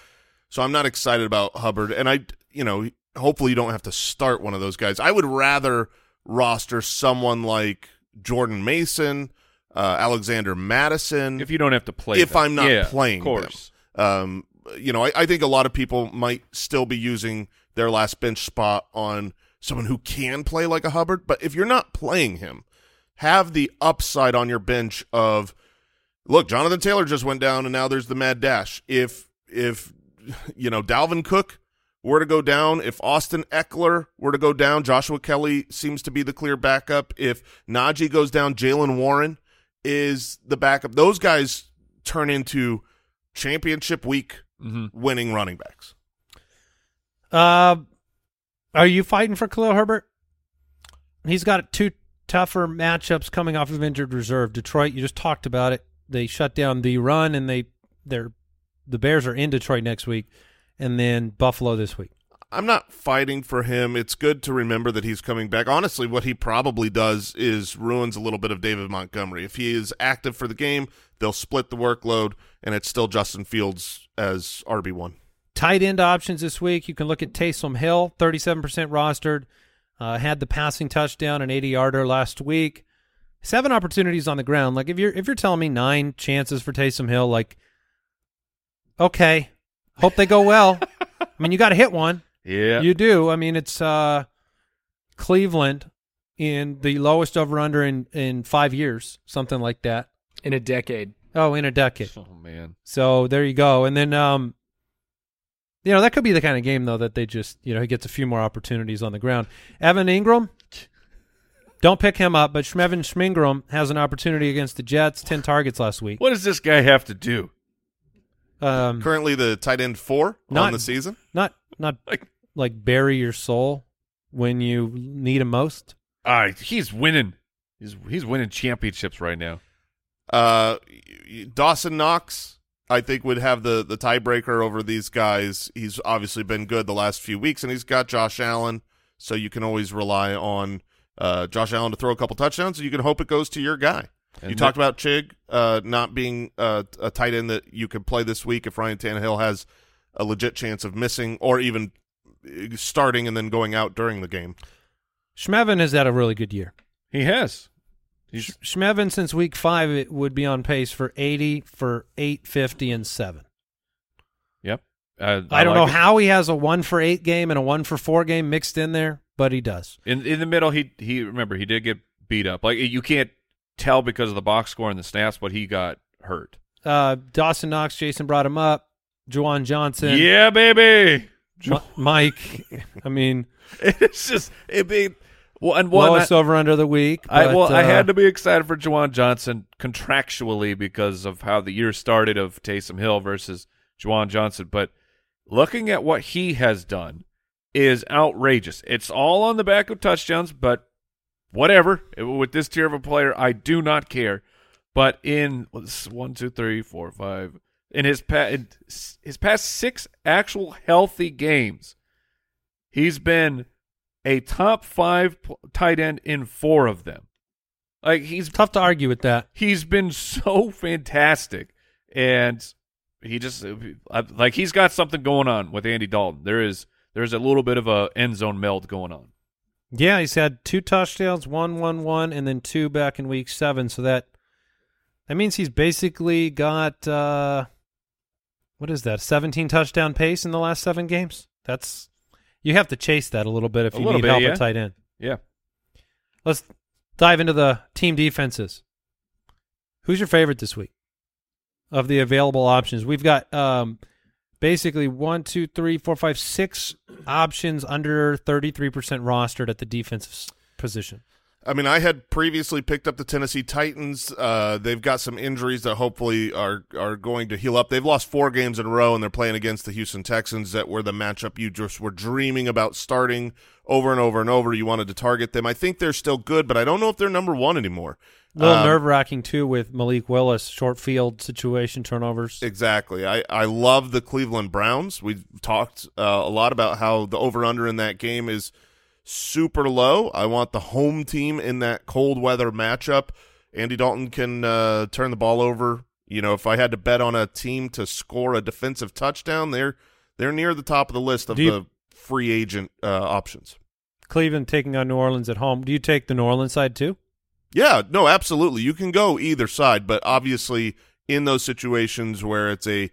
so I'm not excited about Hubbard. And I, you know, hopefully you don't have to start one of those guys. I would rather roster someone like Jordan Mason, uh, Alexander Mattison. If you don't have to play, if them. I'm not Yeah, playing of course. them. Um, you know, I, I think a lot of people might still be using their last bench spot on someone who can play like a Hubbard. But if you're not playing him, have the upside on your bench of look, Jonathan Taylor just went down, and now there's the mad dash. If if you know Dalvin Cook were to go down, if Austin Ekeler were to go down, Joshua Kelley seems to be the clear backup. If Najee goes down, Jaylen Warren is the backup. Those guys turn into championship week Mhm. winning running backs. Uh, are you fighting for Khalil Herbert? He's got two tougher matchups coming off of injured reserve. Detroit, you just talked about it. They shut down the run, and they they're the Bears are in Detroit next week, and then Buffalo this week. I'm not fighting for him. It's good to remember that he's coming back. Honestly, what he probably does is ruins a little bit of David Montgomery. If he is active for the game, they'll split the workload, and it's still Justin Fields as RB1. Tight end options this week. You can look at Taysom Hill, 37% rostered. Uh, had the passing touchdown, an 80 yarder last week. Seven opportunities on the ground. Like if you're if you're telling me nine chances for Taysom Hill, like okay, hope they go well. [LAUGHS] I mean, you got to hit one. Yeah, You do. I mean, it's uh, Cleveland in the lowest over under in in five years, something like that. in a decade. Oh, in a decade. Oh man, So there you go. And then, um, you know, that could be the kind of game though that they just, you know, he gets a few more opportunities on the ground. Evan Engram, don't pick him up, but Shmevin Schmingram has an opportunity against the Jets. Ten targets last week. what does this guy have to do? Um, Currently the tight end four Not- on the season. not not Like- like bury your soul when you need him most. Ah, he's winning. He's he's winning championships right now. Uh, Dawson Knox, I think, would have the, the tiebreaker over these guys. He's obviously been good the last few weeks, and he's got Josh Allen, so you can always rely on uh, Josh Allen to throw a couple touchdowns, and you can hope it goes to your guy. And you that- talked about Chig uh, not being uh, a tight end that you could play this week if Ryan Tannehill has a legit chance of missing or even uh, starting and then going out during the game. Schmevin has had a really good year. He has. He's Schmevin since week five it would be on pace for eighty for eight fifty and seven. yep. Uh, I, don't like know it. how he has a one for eight game and a one for four game mixed in there, but he does. In in the middle, he he remember he did get beat up. Like you can't tell because of the box score and the snaps, but he got hurt. Uh, Dawson Knox, Jason brought him up. Juwan Johnson, yeah, baby. Mi- Mike. I mean, [LAUGHS] it's just it being one one. lowest over under the week. I but, well, I uh, had to be excited for Juwan Johnson contractually because of how the year started of Taysom Hill versus Juwan Johnson. But looking at what he has done is outrageous. It's all on the back of touchdowns, but whatever. With this tier of a player, I do not care. But in one, two, three, four, five, in his pa- in his past six actual healthy games, he's been a top five p- tight end in four of them. Like he's Tough to argue with that. he's been so fantastic, and he just like he's got something going on with Andy Dalton. There is there's a little bit of a end zone meld going on. Yeah, he's had two touchdowns, one, one, one, and then two back in week seven. So that that means he's basically got uh, what is that? Seventeen touchdown pace in the last seven games. That's you have to chase that a little bit if A you need bit, help yeah. at tight end. Yeah, Let's dive into the team defenses. Who's your favorite this week of the available options? We've got um, basically one, two, three, four, five, six options under 33% rostered at the defensive position. I mean, I had previously picked up the Tennessee Titans. Uh, they've got some injuries that hopefully are are going to heal up. They've lost four games in a row, and they're playing against the Houston Texans, that were the matchup you just were dreaming about starting over and over and over. You wanted to target them. I think they're still good, but I don't know if they're number one anymore. A little Um, nerve wracking too with Malik Willis, short field situation turnovers. Exactly. I, I love the Cleveland Browns. We've talked uh, a lot about how the over under in that game is super low. I want the home team in that cold weather matchup. Andy Dalton can uh, turn the ball over. You know, if I had to bet on a team to score a defensive touchdown, they're they're near the top of the list of you- the free agent uh, options. Cleveland taking on New Orleans at home. Do you take the New Orleans side too? Yeah, no, absolutely. You can go either side, but obviously in those situations where it's a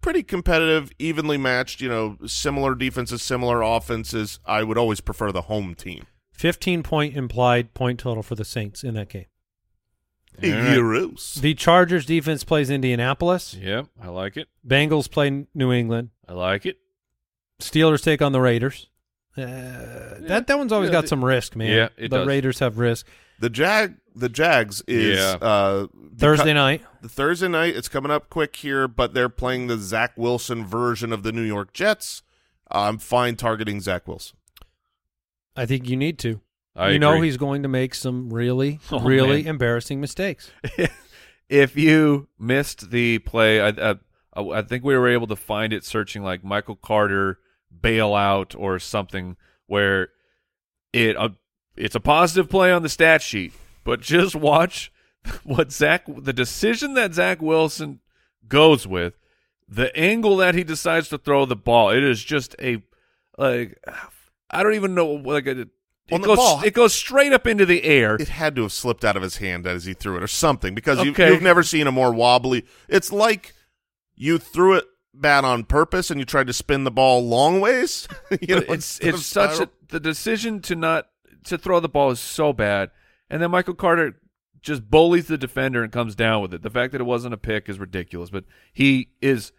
pretty competitive, evenly matched, you know, similar defenses, similar offenses, I would always prefer the home team. 15 point implied point total for the Saints in that game. All right. Euros. The Chargers defense plays Indianapolis. Yep, I like it. Bengals play New England. I like it. Steelers take on the Raiders. Uh, that that one's always Yeah, got the- some risk, man. Yeah, it the does. Raiders have risk. The Jag the Jags is Yeah. uh Thursday night. the Thursday night, it's coming up quick here, but they're playing the Zach Wilson version of the New York Jets. I'm fine targeting Zach Wilson. I think you need to. I you know he's going to make some really, [LAUGHS] Oh, really man. embarrassing mistakes. [LAUGHS] if you missed the play, I, I I think we were able to find it searching like Michael Carter bailout or something where it uh, it's a positive play on the stat sheet, but just watch [LAUGHS] what Zach the decision that Zach Wilson goes with, the angle that he decides to throw the ball. It is just a like I don't even know like a, it goes ball. it goes straight up into the air. It had to have slipped out of his hand as he threw it, or something, because you, Okay. you've never seen a more wobbly. It's like you threw it bad on purpose and you tried to spin the ball long ways. [LAUGHS] you know, it's it's such a, the decision to not to throw the ball is so bad, and then Michael Carter just bullies the defender and comes down with it. The fact that it wasn't a pick is ridiculous, but he is.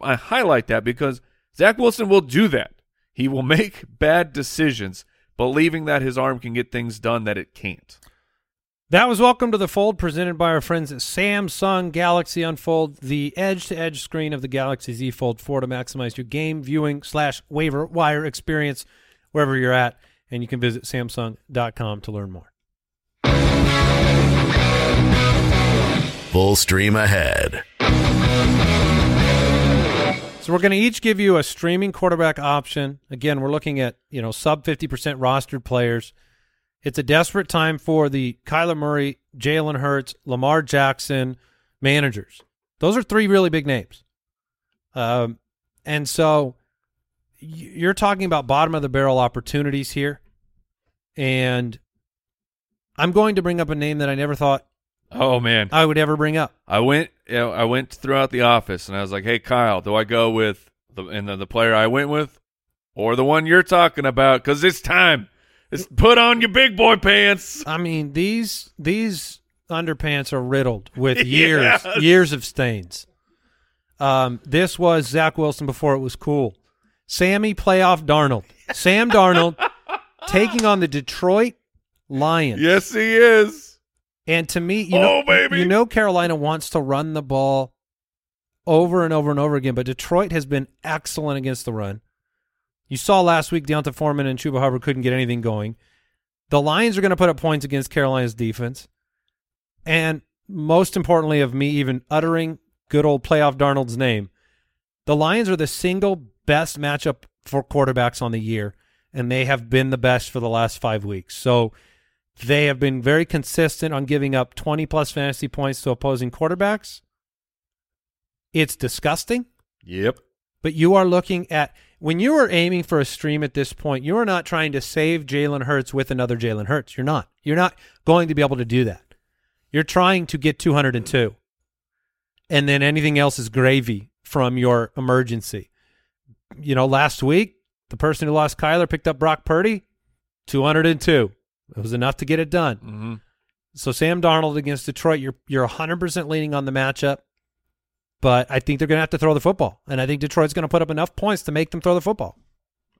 I highlight that because Zach Wilson will do that. He will [LAUGHS] make bad decisions, believing that his arm can get things done that it can't. That was Welcome to the Fold, presented by our friends at Samsung Galaxy Unfold, the edge-to-edge screen of the Galaxy Z Fold 4 to maximize your game viewing slash waiver wire experience wherever you're at. And you can visit Samsung.com to learn more. Full stream ahead. So we're going to each give you a streaming quarterback option. Again, we're looking at you know sub fifty percent rostered players. It's a desperate time for the Kyler Murray, Jalen Hurts, Lamar Jackson managers. Those are three really big names, um, and so you're talking about bottom of the barrel opportunities here. And I'm going to bring up a name that I never thought Oh man, I would ever bring up. I went, you know, I went throughout the office and I was like, "Hey, Kyle, do I go with the and the, the player I went with, or the one you're talking about? Because it's time. It's put on your big boy pants." I mean these these underpants are riddled with [LAUGHS] years Yes. years of stains. Um, this was Zach Wilson before it was cool. Sammy playoff Darnold. Sam Darnold [LAUGHS] taking on the Detroit Lions. Yes, he is. And to me, you know, Oh, baby. you know, Carolina wants to run the ball over and over and over again, but Detroit has been excellent against the run. You saw last week D'Onta Foreman and Chuba Hubbard couldn't get anything going. The Lions are going to put up points against Carolina's defense, and most importantly of me even uttering good old playoff Darnold's name, the Lions are the single best matchup for quarterbacks on the year, and they have been the best for the last five weeks. So they have been very consistent on giving up 20 plus fantasy points to opposing quarterbacks. It's disgusting, Yep. but you are looking at when you are aiming for a stream at this point, you are not trying to save Jalen Hurts with another Jalen Hurts. You're not. You're not going to be able to do that. You're trying to get 202. And then anything else is gravy from your emergency. You know, last week, the person who lost Kyler picked up Brock Purdy, 202. It was enough to get it done. hmm So Sam Darnold against Detroit, you're you're 100% leaning on the matchup, but I think they're going to have to throw the football, and I think Detroit's going to put up enough points to make them throw the football.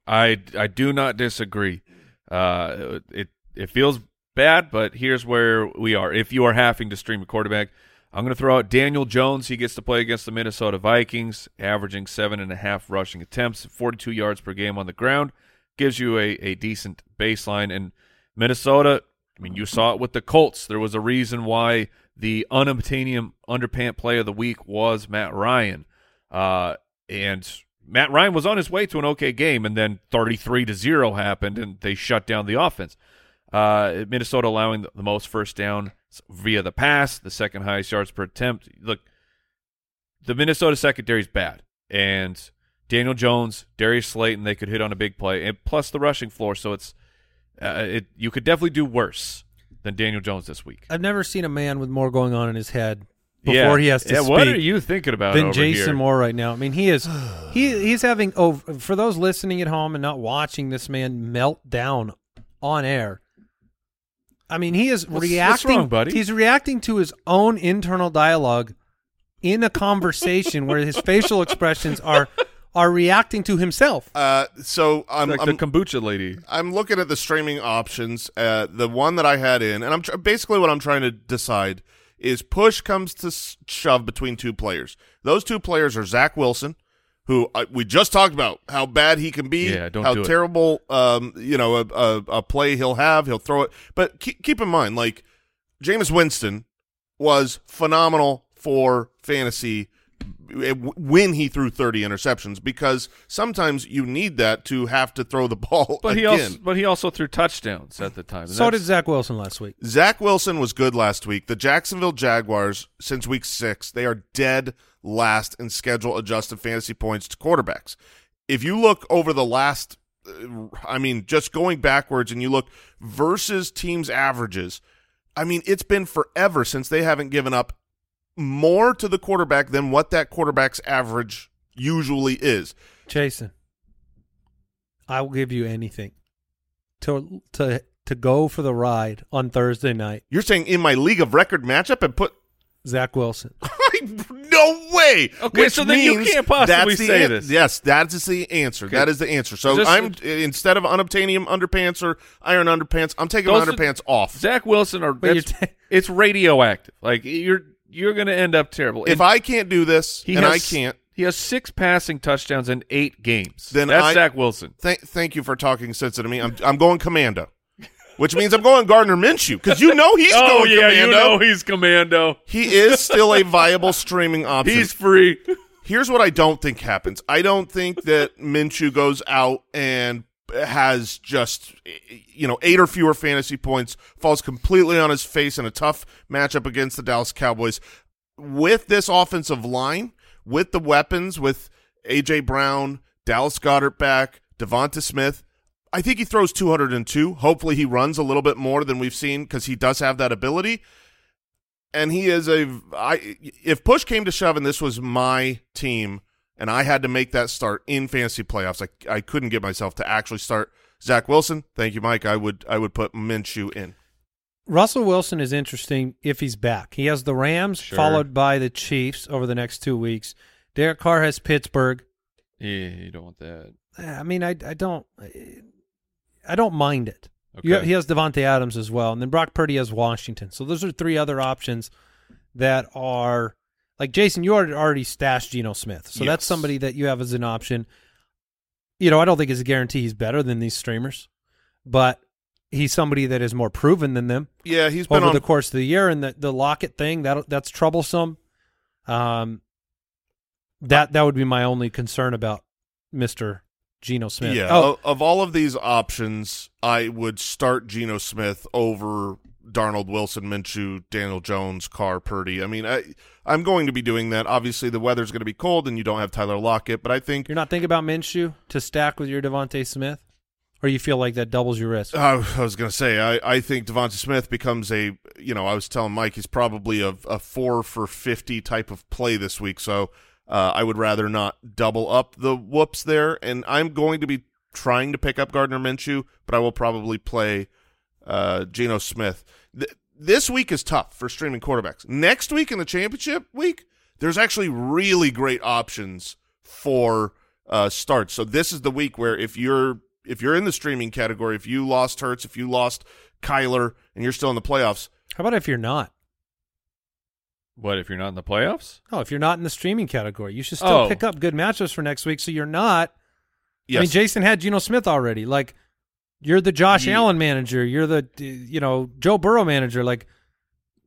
I I do not disagree. Uh, it it feels bad, but here's where we are. If you are having to stream a quarterback, I'm going to throw out Daniel Jones. He gets to play against the Minnesota Vikings, averaging seven and a half rushing attempts, 42 yards per game on the ground, gives you a a decent baseline. And Minnesota, I mean, you saw it with the Colts. There was a reason why the unobtainium underpant play of the week was Matt Ryan. Uh, and Matt Ryan was on his way to an okay game, and then 33 to 0 happened, and they shut down the offense. Uh, Minnesota allowing the, the most first down via the pass, the second highest yards per attempt. Look, the Minnesota secondary is bad, and Daniel Jones, Darius Slayton, they could hit on a big play, and plus the rushing floor. So it's uh, it you could definitely do worse than Daniel Jones this week. I've never seen a man with more going on in his head before yeah. he has to yeah, speak What are you thinking about than Jason here? Moore right now. I mean, he is [SIGHS] he he's having oh for those listening at home and not watching this man melt down on air. I mean, he is What's- what's reacting. wrong, buddy? He's reacting to his own internal dialogue in a conversation where his facial expressions are are reacting to himself. Uh, so I'm, like I'm the kombucha lady. I'm looking at the streaming options. Uh, the one that I had in, and I'm tr- basically what I'm trying to decide is push comes to shove between two players. Those two players are Zach Wilson, who uh, we just talked about how bad he can be, Yeah, don't how do terrible, um, you know, a, a, a play he'll have, he'll throw it. But keep, keep in mind, like Jameis Winston was phenomenal for fantasy when he threw 30 interceptions because sometimes you need that to have to throw the [LAUGHS] ball But he also but he also threw touchdowns at the time. So did Zach Wilson last week. Zach Wilson was good last week. The Jacksonville Jaguars, since week six, they are dead last in schedule adjusted fantasy points to quarterbacks. If you look over the last, uh, I mean, just going backwards and you look versus teams' averages, I mean, it's been forever since they haven't given up more to the quarterback than what that quarterback's average usually is. Jason, I will give you anything to to to go for the ride on Thursday night. You're saying in my league of record matchup and put Zach Wilson. [LAUGHS] no way. Okay, Which so then you can't possibly that's the say an- this. Yes, that is the answer. Okay. That is the answer. So I'm instead of unobtainium underpants or iron underpants, I'm taking my are- underpants off. Zach Wilson are ta- it's radioactive. Like you're you're going to end up terrible. If And I can't do this he and has, I can't, he has six passing touchdowns in eight games. Then that's I- Zach Wilson. thank thank you for talking sense to me. I'm I'm going commando, which means I'm going Gardner Minshew because you know he's [LAUGHS] oh going yeah, commando. you know he's commando. he is still a viable streaming [LAUGHS] option. He's free. Here's what I don't think happens. I don't think that Minshew goes out and has just you know eight or fewer fantasy points, falls completely on his face in a tough matchup against the Dallas Cowboys. With this offensive line, with the weapons, with AJ Brown, Dallas Goedert back, DeVonta Smith, I think he throws 202. Hopefully, he runs a little bit more than we've seen because he does have that ability and he is a I if push came to shove and this was my team and I had to make that start in fantasy playoffs, I I couldn't get myself to actually start Zach Wilson. Thank you, Mike. I would I would put Minshew in. Russell Wilson is interesting if he's back. He has the Rams Sure. followed by the Chiefs over the next two weeks. Derek Carr has Pittsburgh. Yeah, you don't want that. I mean, I I don't I don't mind it. Okay. You- he has Davante Adams as well, and then Brock Purdy has Washington. So those are three other options that are like Jason. You already stashed Geno Smith, so that's somebody that you have as an option. You know, I don't think it's a guarantee he's better than these streamers, but he's somebody that is more proven than them Yeah, he's been over on the course of the year, and the the Lockett thing that that's troublesome. Um, that that would be my only concern about Mister Geno Smith. Yeah, Oh, of, of all of these options, I would start Geno Smith over Darnold Wilson, Minshew, Daniel Jones, Carr, Purdy. I mean, I I'm going to be doing that. Obviously, the weather's going to be cold, and you don't have Tyler Lockett, but I think you're not thinking about Minshew to stack with your DeVonta Smith, or you feel like that doubles your risk. Uh, I was going to say, I, I think DeVonta Smith becomes a, you know, I was telling Mike he's probably a, a four for 50 type of play this week. So uh, I would rather not double up the whoops there. And I'm going to be trying to pick up Gardner Minshew, but I will probably play uh, Geno Smith. Th- this week is tough for streaming quarterbacks. Next week in the championship week, there's actually really great options for uh, starts. So this is the week where if you're if you're in the streaming category, if you lost Hurts, if you lost Kyler, and you're still in the playoffs, How about if you're not? What if you're not in the playoffs? Oh, if you're not in the streaming category, you should still Oh. pick up good matchups for next week. So you're not. yes, I mean, Jason had Geno Smith already. Like, you're the Josh Yeah. Allen manager. You're the you know Joe Burrow manager. Like,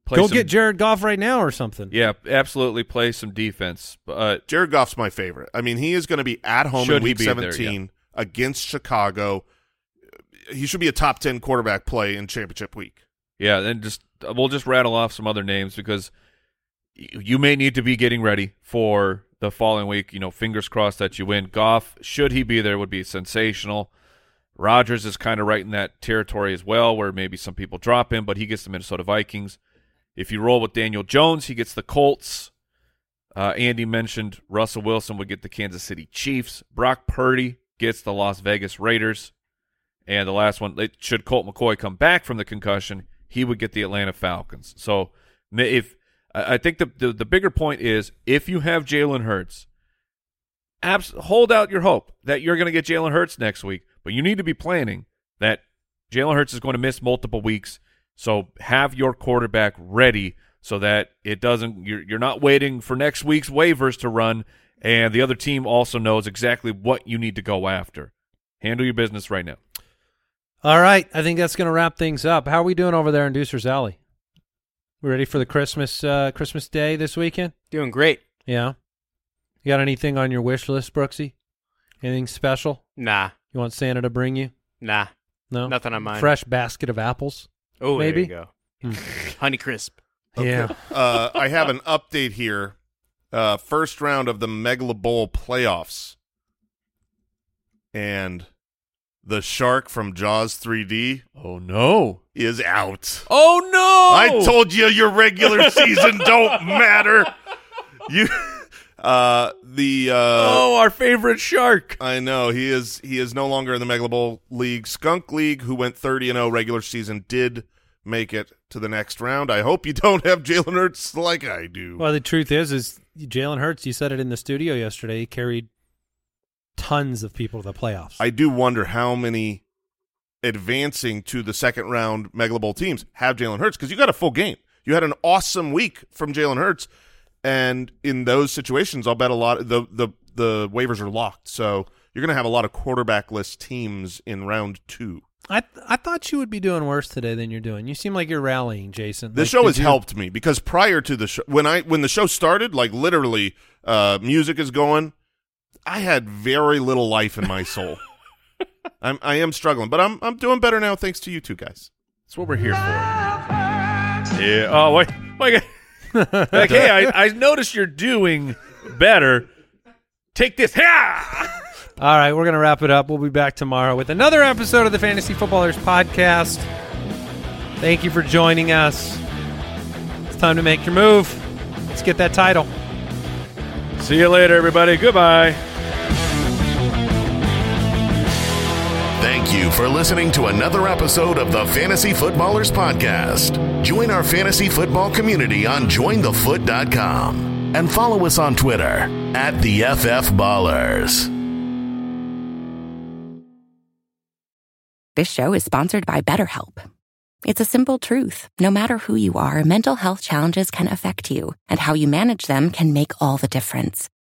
Play go some- get Jared Goff right now or something. Yeah, absolutely. Play some defense, but uh, Jared Goff's my favorite. I mean, he is going to be at home in Week be there, 17 against Chicago. He should be a top 10 quarterback play in championship week. yeah, and just uh, we'll just rattle off some other names because you may need to be getting ready for the following week. You know, fingers crossed that you win. Goff, should he be there, would be sensational. Rodgers is kind of right in that territory as well, where maybe some people drop him, but he gets the Minnesota Vikings. If you roll with Daniel Jones, he gets the Colts. Uh, Andy mentioned Russell Wilson would get the Kansas City Chiefs. Brock Purdy gets the Las Vegas Raiders. And the last one, should Colt McCoy come back from the concussion, he would get the Atlanta Falcons. So if I I think the, the the bigger point is if you have Jalen Hurts, abs- hold out your hope that you're going to get Jalen Hurts next week, but you need to be planning that Jalen Hurts is going to miss multiple weeks. So have your quarterback ready so that it doesn't you're you're not waiting for next week's waivers to run and the other team also knows exactly what you need to go after. Handle your business right now. All right, I think that's going to wrap things up. How are we doing over there in Deucer's Alley? We ready for the Christmas uh, Christmas Day this weekend? Doing great. Yeah. You got anything on your wish list, Brooksy? Anything special Nah, you want Santa to bring you? nah, No. nothing on mine. Fresh basket of apples. Oh, maybe? there you go. [LAUGHS] Honey crisp. Yeah. Uh, I have an update here. Uh, first round of the Megala Bowl playoffs. And the shark from Jaws 3D Oh no. is out. Oh no. I told you your regular season don't matter. You uh the uh Oh, our favorite shark. I know he is. He is no longer in the Megala Bowl League. Skunk League, who went thirty and zero regular season, did make it to the next round. I hope you [LAUGHS] don't have Jalen Hurts like I do. Well, the truth is, is Jalen Hurts. You said it in the studio yesterday. He carried tons of people to the playoffs. I do wonder how many advancing to the second round Megala Bowl teams have Jalen Hurts because you got a full game. You had an awesome week from Jalen Hurts, and in those situations, I'll bet a lot the the the waivers are locked. So you're going to have a lot of quarterbackless teams in round two. I I thought you would be doing worse today than you're doing. You seem like you're rallying, Jason. The Like, show has you- helped me because prior to the show, when I when the show started, like literally, uh, music is going. I had very little life in my soul. [LAUGHS] I'm I am struggling, but I'm I'm doing better now thanks to you two guys. That's what we're here for. Yeah. Oh wait. wait. Like, hey, I, I noticed you're doing better. Take this. Yeah. All right, we're going to wrap it up. We'll be back tomorrow with another episode of the Fantasy Footballers podcast. Thank you for joining us. It's time to make your move. Let's get that title. See you later, everybody. Goodbye. Thank you for listening to another episode of the Fantasy Footballers Podcast. Join our fantasy football community on jointhefoot.com and follow us on Twitter at the FF Ballers. This show is sponsored by BetterHelp. It's a simple truth. No matter who you are, mental health challenges can affect you, and how you manage them can make all the difference.